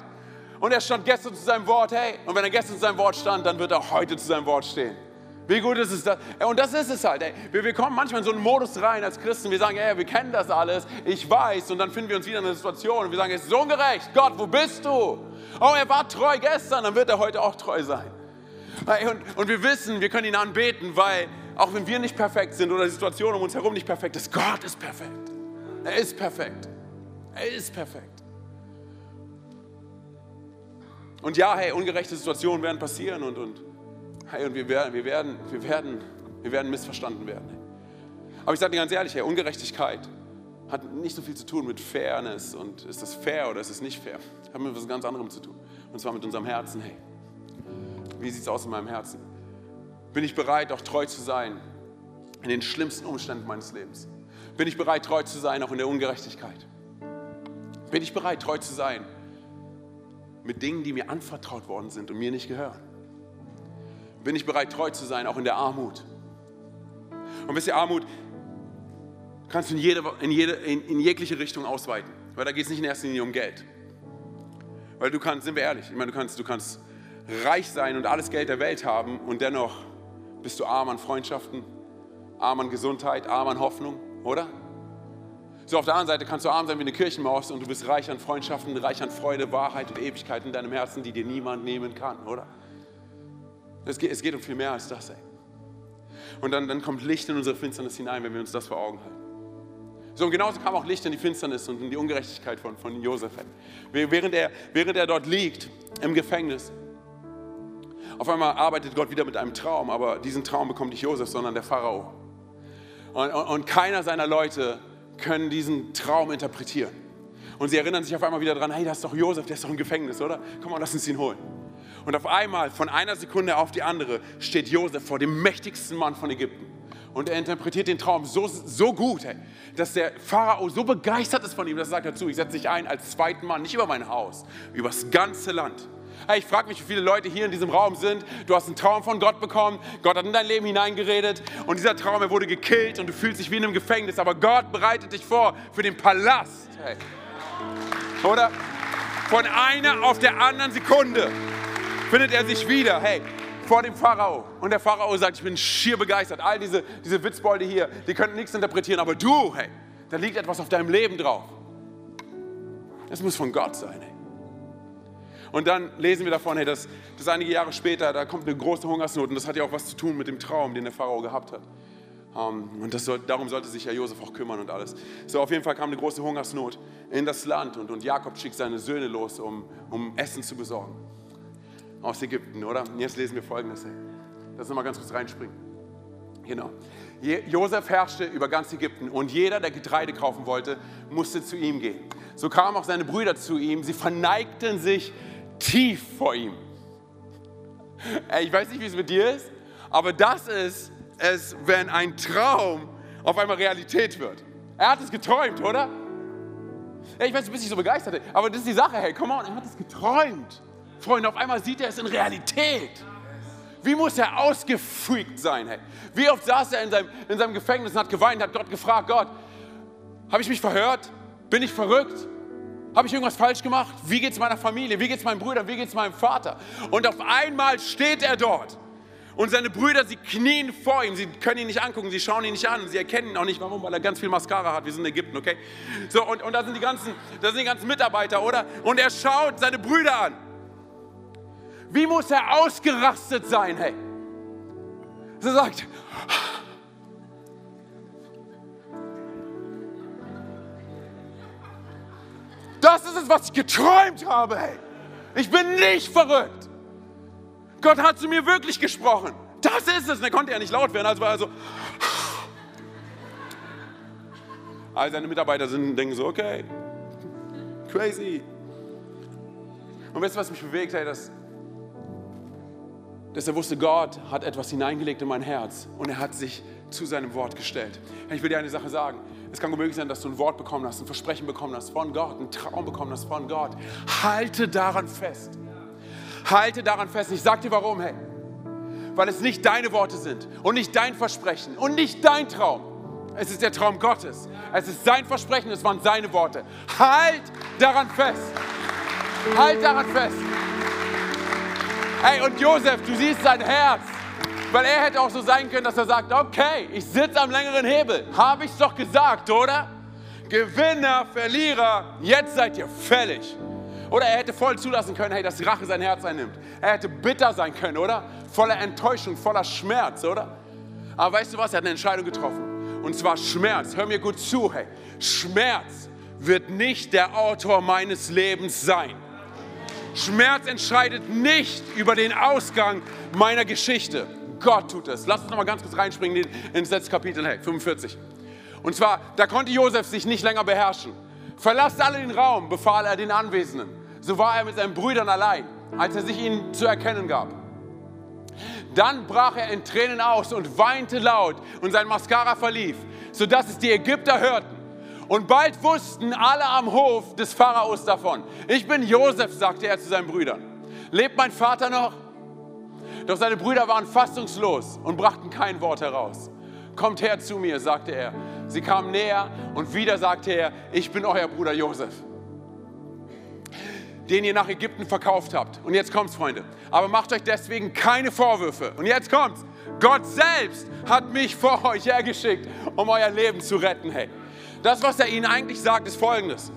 Und er stand gestern zu seinem Wort, hey, und wenn er gestern zu seinem Wort stand, dann wird er heute zu seinem Wort stehen. Wie gut ist es das? Und das ist es halt. Ey. Wir, wir kommen manchmal in so einen Modus rein als Christen. Wir sagen, ey, wir kennen das alles, ich weiß. Und dann finden wir uns wieder in einer Situation und wir sagen, es ist ungerecht. Gott, wo bist du? Oh, er war treu gestern, dann wird er heute auch treu sein. Und, und wir wissen, wir können ihn anbeten, weil auch wenn wir nicht perfekt sind oder die Situation um uns herum nicht perfekt ist, Gott ist perfekt. Er ist perfekt. Er ist perfekt. Und ja, hey, ungerechte Situationen werden passieren und, und, hey, und wir, werden, wir, werden, wir, werden, wir werden missverstanden werden. Aber ich sage dir ganz ehrlich, hey, Ungerechtigkeit hat nicht so viel zu tun mit Fairness und ist das fair oder ist es nicht fair. Hat mit etwas ganz anderem zu tun. Und zwar mit unserem Herzen. Hey, wie sieht es aus in meinem Herzen? Bin ich bereit, auch treu zu sein in den schlimmsten Umständen meines Lebens? Bin ich bereit, treu zu sein, auch in der Ungerechtigkeit? Bin ich bereit, treu zu sein mit Dingen, die mir anvertraut worden sind und mir nicht gehören? Bin ich bereit, treu zu sein, auch in der Armut? Und wisst ihr, Armut kannst du in, jede, in, jede, in, in jegliche Richtung ausweiten, weil da geht es nicht in erster Linie um Geld. Weil du kannst, sind wir ehrlich, ich meine, du kannst, du kannst reich sein und alles Geld der Welt haben und dennoch bist du arm an Freundschaften, arm an Gesundheit, arm an Hoffnung oder? So auf der anderen Seite kannst du arm sein wie eine Kirchenmaus und du bist reich an Freundschaften, reich an Freude, Wahrheit und Ewigkeit in deinem Herzen, die dir niemand nehmen kann, oder? Es geht, es geht um viel mehr als das, ey. Und dann, dann kommt Licht in unsere Finsternis hinein, wenn wir uns das vor Augen halten. So, und genauso kam auch Licht in die Finsternis und in die Ungerechtigkeit von, von Josef. Während er, während er dort liegt im Gefängnis, auf einmal arbeitet Gott wieder mit einem Traum, aber diesen Traum bekommt nicht Josef, sondern der Pharao. Und, und, und keiner seiner Leute können diesen Traum interpretieren. Und sie erinnern sich auf einmal wieder daran, hey, das ist doch Josef, der ist doch im Gefängnis, oder? Komm mal, lass uns ihn holen. Und auf einmal, von einer Sekunde auf die andere, steht Josef vor dem mächtigsten Mann von Ägypten. Und er interpretiert den Traum so, so gut, hey, dass der Pharao so begeistert ist von ihm, dass er sagt dazu, ich setze dich ein als zweiten Mann, nicht über mein Haus, über das ganze Land. Hey, ich frage mich, wie viele Leute hier in diesem Raum sind. Du hast einen Traum von Gott bekommen. Gott hat in dein Leben hineingeredet. Und dieser Traum, er wurde gekillt und du fühlst dich wie in einem Gefängnis. Aber Gott bereitet dich vor für den Palast. Hey. Oder? Von einer auf der anderen Sekunde findet er sich wieder. Hey, vor dem Pharao. Und der Pharao sagt, ich bin schier begeistert. All diese, diese Witzbolde hier, die könnten nichts interpretieren. Aber du, hey, da liegt etwas auf deinem Leben drauf. Das muss von Gott sein. Hey. Und dann lesen wir davon, hey, dass, dass einige Jahre später, da kommt eine große Hungersnot und das hat ja auch was zu tun mit dem Traum, den der Pharao gehabt hat. Um, ähm, und soll, darum sollte sich ja Josef auch kümmern und alles. So, auf jeden Fall kam eine große Hungersnot in das Land und, und Jakob schickt seine Söhne los, um, um Essen zu besorgen. Aus Ägypten, oder? Und jetzt lesen wir folgendes. Lass uns mal ganz kurz reinspringen. Genau. Josef herrschte über ganz Ägypten und jeder, der Getreide kaufen wollte, musste zu ihm gehen. So kamen auch seine Brüder zu ihm. Sie verneigten sich tief vor ihm. Ich weiß nicht, wie es mit dir ist, aber das ist es, wenn ein Traum auf einmal Realität wird. Er hat es geträumt, oder? Ich weiß, du bist nicht so begeistert, aber das ist die Sache, hey, come on, er hat es geträumt. Freunde, auf einmal sieht er es in Realität. Wie muss er ausgefreakt sein, hey? Wie oft saß er in seinem, in seinem Gefängnis und hat geweint, hat Gott gefragt, Gott, habe ich mich verhört? Bin ich verrückt? Habe ich irgendwas falsch gemacht? Wie geht es meiner Familie? Wie geht es meinen Brüdern? Wie geht es meinem Vater? Und auf einmal steht er dort. Und seine Brüder, sie knien vor ihm. Sie können ihn nicht angucken, sie schauen ihn nicht an. Sie erkennen ihn auch nicht, warum, weil er ganz viel Mascara hat. Wir sind in Ägypten, okay? So, und, und da, sind die ganzen, da sind die ganzen Mitarbeiter, oder? Und er schaut seine Brüder an. Wie muss er ausgerastet sein, hey? Sie sagt, das ist es, was ich geträumt habe, hey. Ich bin nicht verrückt. Gott hat zu mir wirklich gesprochen. Das ist es. Und er konnte ja nicht laut werden, also war er so. All seine Mitarbeiter sind, denken so, okay, crazy. Und weißt du, was mich bewegt, hey, dass dass er wusste, Gott hat etwas hineingelegt in mein Herz und er hat sich zu seinem Wort gestellt. Ich will dir eine Sache sagen. Es kann möglich sein, dass du ein Wort bekommen hast, ein Versprechen bekommen hast von Gott, einen Traum bekommen hast von Gott. Halte daran fest. Halte daran fest. Ich sage dir warum, hey. Weil es nicht deine Worte sind und nicht dein Versprechen und nicht dein Traum. Es ist der Traum Gottes. Es ist sein Versprechen, es waren seine Worte. Halt daran fest. Halt daran fest. Hey, und Josef, du siehst sein Herz. Weil er hätte auch so sein können, dass er sagt, okay, ich sitze am längeren Hebel. Habe ich es doch gesagt, oder? Gewinner, Verlierer, jetzt seid ihr fällig. Oder er hätte voll zulassen können, hey, dass Rache sein Herz einnimmt. Er hätte bitter sein können, oder? Voller Enttäuschung, voller Schmerz, oder? Aber weißt du was? Er hat eine Entscheidung getroffen. Und zwar Schmerz. Hör mir gut zu, hey. Schmerz wird nicht der Autor meines Lebens sein. Schmerz entscheidet nicht über den Ausgang meiner Geschichte. Gott tut es. Lass uns noch mal ganz kurz reinspringen ins letzte Kapitel, hey, 45. Und zwar, da konnte Josef sich nicht länger beherrschen. Verlasst alle den Raum, befahl er den Anwesenden. So war er mit seinen Brüdern allein, als er sich ihnen zu erkennen gab. Dann brach er in Tränen aus und weinte laut und sein Mascara verlief, sodass es die Ägypter hörten. Und bald wussten alle am Hof des Pharaos davon. Ich bin Josef, sagte er zu seinen Brüdern. Lebt mein Vater noch? Doch seine Brüder waren fassungslos und brachten kein Wort heraus. Kommt her zu mir, sagte er. Sie kamen näher und wieder sagte er, ich bin euer Bruder Josef, den ihr nach Ägypten verkauft habt. Und jetzt kommt's, Freunde. Aber macht euch deswegen keine Vorwürfe. Und jetzt kommt's. Gott selbst hat mich vor euch hergeschickt, um euer Leben zu retten. Hey, das, was er ihnen eigentlich sagt, ist folgendes.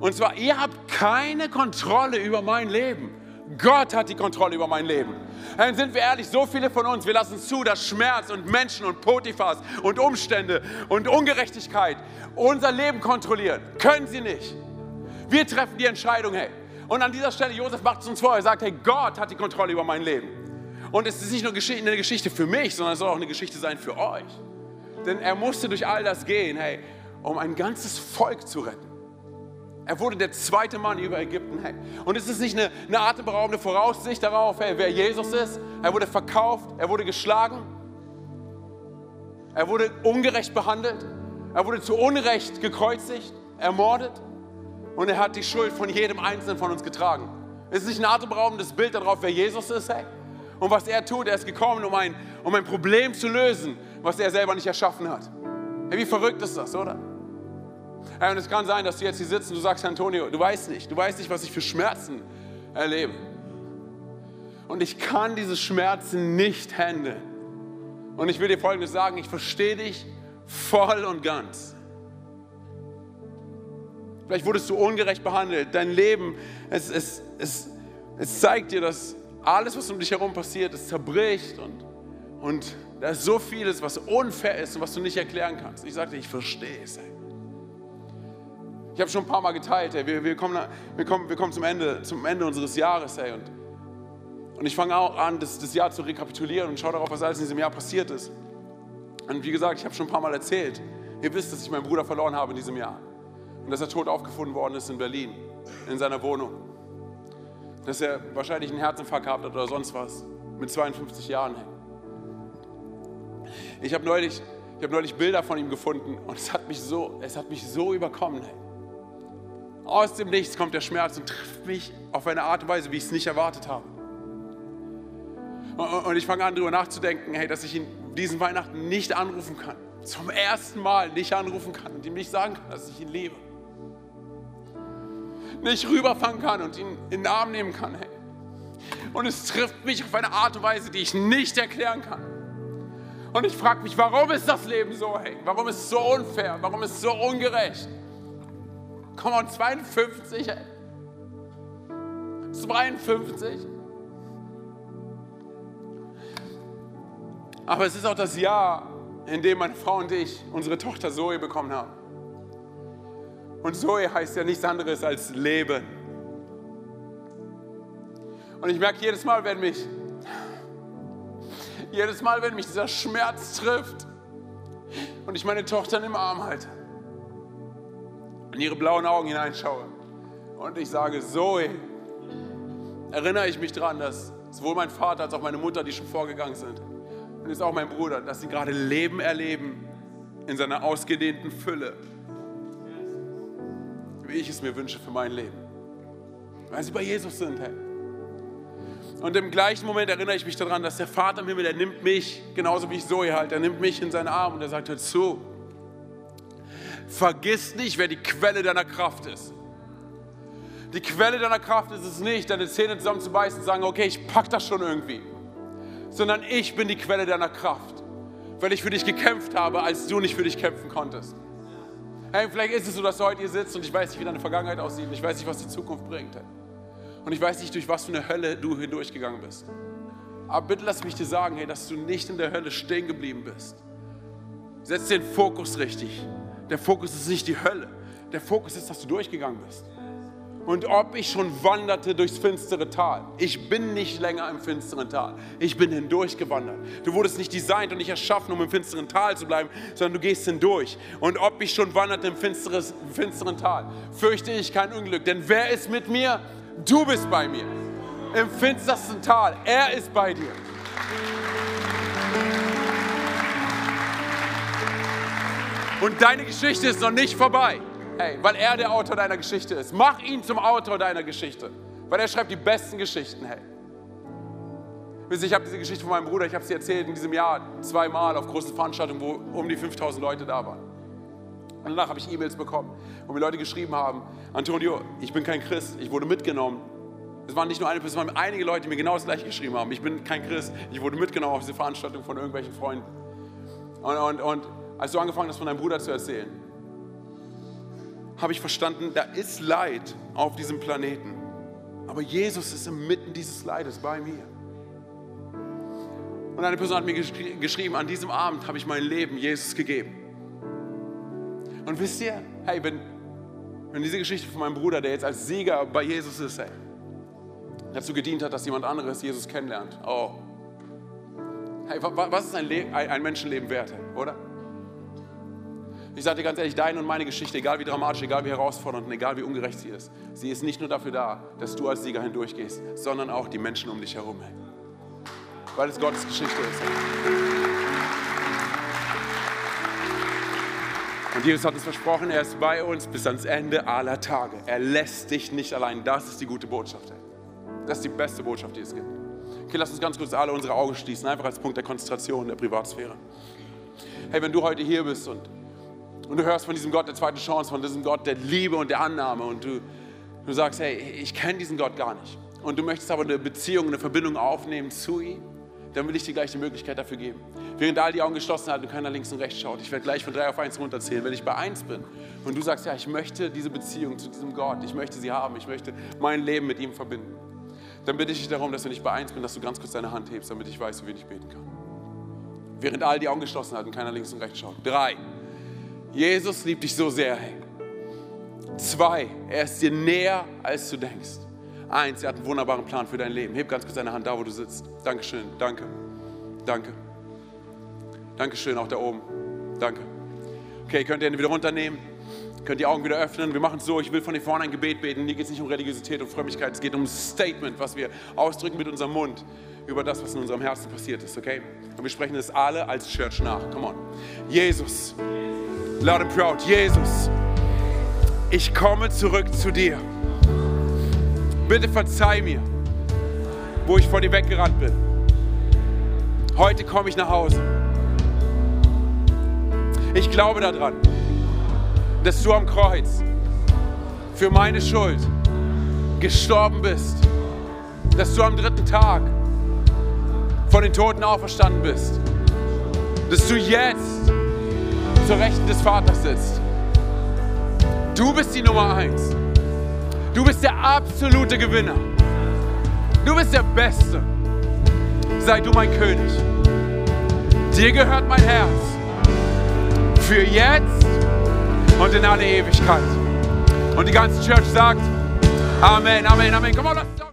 Und zwar, ihr habt keine Kontrolle über mein Leben. Gott hat die Kontrolle über mein Leben. Dann sind wir ehrlich, so viele von uns, wir lassen zu, dass Schmerz und Menschen und Potiphas und Umstände und Ungerechtigkeit unser Leben kontrollieren. Können sie nicht. Wir treffen die Entscheidung, hey. Und an dieser Stelle, Josef macht es uns vor, er sagt, hey, Gott hat die Kontrolle über mein Leben. Und es ist nicht nur eine Geschichte für mich, sondern es soll auch eine Geschichte sein für euch. Denn er musste durch all das gehen, hey, um ein ganzes Volk zu retten. Er wurde der zweite Mann über Ägypten. Hey. Und es ist nicht eine, eine atemberaubende Voraussicht darauf, hey, wer Jesus ist. Er wurde verkauft, er wurde geschlagen, er wurde ungerecht behandelt, er wurde zu Unrecht gekreuzigt, ermordet und er hat die Schuld von jedem Einzelnen von uns getragen. Es ist nicht ein atemberaubendes Bild darauf, wer Jesus ist. Hey. Und was er tut, er ist gekommen, um ein, um ein Problem zu lösen, was er selber nicht erschaffen hat. Hey, wie verrückt ist das, oder? Hey, und es kann sein, dass du jetzt hier sitzt und du sagst, Antonio, du weißt nicht, du weißt nicht, was ich für Schmerzen erlebe. Und ich kann diese Schmerzen nicht handeln. Und ich will dir Folgendes sagen, ich verstehe dich voll und ganz. Vielleicht wurdest du ungerecht behandelt. Dein Leben, es, es, es, es zeigt dir, dass alles, was um dich herum passiert, es zerbricht und, und da ist so vieles, was unfair ist und was du nicht erklären kannst. Ich sagte, ich verstehe es. Ey. Ich habe schon ein paar Mal geteilt, ey, wir, wir, kommen, wir, kommen, wir kommen zum Ende, zum Ende unseres Jahres. Ey, und, und ich fange auch an, das, das Jahr zu rekapitulieren und schaue darauf, was alles in diesem Jahr passiert ist. Und wie gesagt, ich habe schon ein paar Mal erzählt, ihr wisst, dass ich meinen Bruder verloren habe in diesem Jahr. Und dass er tot aufgefunden worden ist in Berlin, in seiner Wohnung. Dass er wahrscheinlich einen Herzinfarkt gehabt hat oder sonst was, mit 52 Jahren. Ich habe neulich, hab neulich Bilder von ihm gefunden und es hat mich so, es hat mich so überkommen. Hey. Aus dem Nichts kommt der Schmerz und trifft mich auf eine Art und Weise, wie ich es nicht erwartet habe. Und ich fange an, darüber nachzudenken, hey, dass ich ihn diesen Weihnachten nicht anrufen kann. Zum ersten Mal nicht anrufen kann und ihm nicht sagen kann, dass ich ihn liebe. nicht rüberfangen kann und ihn in den Arm nehmen kann. Hey. Und es trifft mich auf eine Art und Weise, die ich nicht erklären kann. Und ich frage mich, warum ist das Leben so, hey? Warum ist es so unfair? Warum ist es so ungerecht? Komm on, 52, hey. 52. Aber es ist auch das Jahr, in dem meine Frau und ich unsere Tochter Zoe bekommen haben. Und Zoe heißt ja nichts anderes als Leben. Und ich merke jedes Mal, wenn mich, jedes Mal, wenn mich dieser Schmerz trifft und ich meine Tochter im Arm halte, in ihre blauen Augen hineinschaue und ich sage, Zoe, erinnere ich mich daran, dass sowohl mein Vater als auch meine Mutter, die schon vorgegangen sind, und jetzt auch mein Bruder, dass sie gerade Leben erleben in seiner ausgedehnten Fülle wie ich es mir wünsche für mein Leben. Weil sie bei Jesus sind, hey. Und im gleichen Moment erinnere ich mich daran, dass der Vater im Himmel, der nimmt mich, genauso wie ich Zoe halt, er nimmt mich in seinen Arm und er sagt, hör zu, vergiss nicht, wer die Quelle deiner Kraft ist. Die Quelle deiner Kraft ist es nicht, deine Zähne zusammenzubeißen und sagen, okay, ich pack das schon irgendwie. Sondern ich bin die Quelle deiner Kraft, weil ich für dich gekämpft habe, als du nicht für dich kämpfen konntest. Hey, vielleicht ist es so, dass du heute hier sitzt und ich weiß nicht, wie deine Vergangenheit aussieht. Ich weiß nicht, was die Zukunft bringt. Und ich weiß nicht, durch was für eine Hölle du hindurchgegangen bist. Aber bitte lass mich dir sagen, hey, dass du nicht in der Hölle stehen geblieben bist. Setz den Fokus richtig. Der Fokus ist nicht die Hölle. Der Fokus ist, dass du durchgegangen bist und ob ich schon wanderte durchs finstere Tal. Ich bin nicht länger im finsteren Tal. Ich bin hindurchgewandert. Du wurdest nicht designt und nicht erschaffen, um im finsteren Tal zu bleiben, sondern du gehst hindurch. Und ob ich schon wanderte im finsteren Tal, fürchte ich kein Unglück. Denn wer ist mit mir? Du bist bei mir. Im finstersten Tal. Er ist bei dir. Und deine Geschichte ist noch nicht vorbei. Hey, weil er der Autor deiner Geschichte ist. Mach ihn zum Autor deiner Geschichte. Weil er schreibt die besten Geschichten, hey. Ich habe diese Geschichte von meinem Bruder, ich habe sie erzählt in diesem Jahr zweimal auf großen Veranstaltungen, wo um die 5000 Leute da waren. Und danach habe ich E-Mails bekommen, wo mir Leute geschrieben haben, Antonio, ich bin kein Christ, ich wurde mitgenommen. Es waren nicht nur eine Person, es waren einige Leute, die mir genau das gleiche geschrieben haben. Ich bin kein Christ, ich wurde mitgenommen auf diese Veranstaltung von irgendwelchen Freunden. Und, und, und als du angefangen hast, von deinem Bruder zu erzählen, habe ich verstanden, da ist Leid auf diesem Planeten. Aber Jesus ist inmitten dieses Leides bei mir. Und eine Person hat mir geschrieben, an diesem Abend habe ich mein Leben Jesus gegeben. Und wisst ihr, hey, wenn, wenn diese Geschichte von meinem Bruder, der jetzt als Sieger bei Jesus ist, hey, dazu gedient hat, dass jemand anderes Jesus kennenlernt, oh, hey, was ist ein, Le ein Menschenleben wert, oder? Ich sage dir ganz ehrlich, deine und meine Geschichte, egal wie dramatisch, egal wie herausfordernd und egal wie ungerecht sie ist, sie ist nicht nur dafür da, dass du als Sieger hindurchgehst, sondern auch die Menschen um dich herum. Weil es Gottes Geschichte ist. Und Jesus hat uns versprochen, er ist bei uns bis ans Ende aller Tage. Er lässt dich nicht allein. Das ist die gute Botschaft. Das ist die beste Botschaft, die es gibt. Okay, lass uns ganz kurz alle unsere Augen schließen, einfach als Punkt der Konzentration der Privatsphäre. Hey, wenn du heute hier bist und und du hörst von diesem Gott der zweiten Chance, von diesem Gott der Liebe und der Annahme und du, du sagst, hey, ich kenne diesen Gott gar nicht. Und du möchtest aber eine Beziehung, eine Verbindung aufnehmen zu ihm, dann will ich dir gleich die Möglichkeit dafür geben. Während all die Augen geschlossen hat und keiner links und rechts schaut, ich werde gleich von drei auf eins runterzählen. Wenn ich bei eins bin und du sagst, ja, ich möchte diese Beziehung zu diesem Gott, ich möchte sie haben, ich möchte mein Leben mit ihm verbinden, dann bitte ich dich darum, dass wenn ich bei eins bin, dass du ganz kurz deine Hand hebst, damit ich weiß, wie ich beten kann. Während all die Augen geschlossen hat und keiner links und rechts schaut. Drei. Jesus liebt dich so sehr. Zwei, er ist dir näher, als du denkst. Eins, er hat einen wunderbaren Plan für dein Leben. Heb ganz kurz deine Hand da, wo du sitzt. Dankeschön, danke, danke. Dankeschön, auch da oben. Danke. Okay, könnt ihr ihn wieder runternehmen? Könnt die Augen wieder öffnen? Wir machen es so, ich will von hier vorne ein Gebet beten. Hier geht es nicht um Religiosität und Frömmigkeit, es geht um ein Statement, was wir ausdrücken mit unserem Mund über das, was in unserem Herzen passiert ist, okay? Und wir sprechen es alle als Church nach. Come on. Jesus. Loud and proud, Jesus, ich komme zurück zu dir. Bitte verzeih mir, wo ich vor dir weggerannt bin. Heute komme ich nach Hause. Ich glaube daran, dass du am Kreuz für meine Schuld gestorben bist, dass du am dritten Tag von den Toten auferstanden bist, dass du jetzt zur Rechten des Vaters sitzt. Du bist die Nummer eins. Du bist der absolute Gewinner. Du bist der Beste. Sei du mein König. Dir gehört mein Herz. Für jetzt und in alle Ewigkeit. Und die ganze Church sagt, Amen, Amen, Amen. Komm on, let's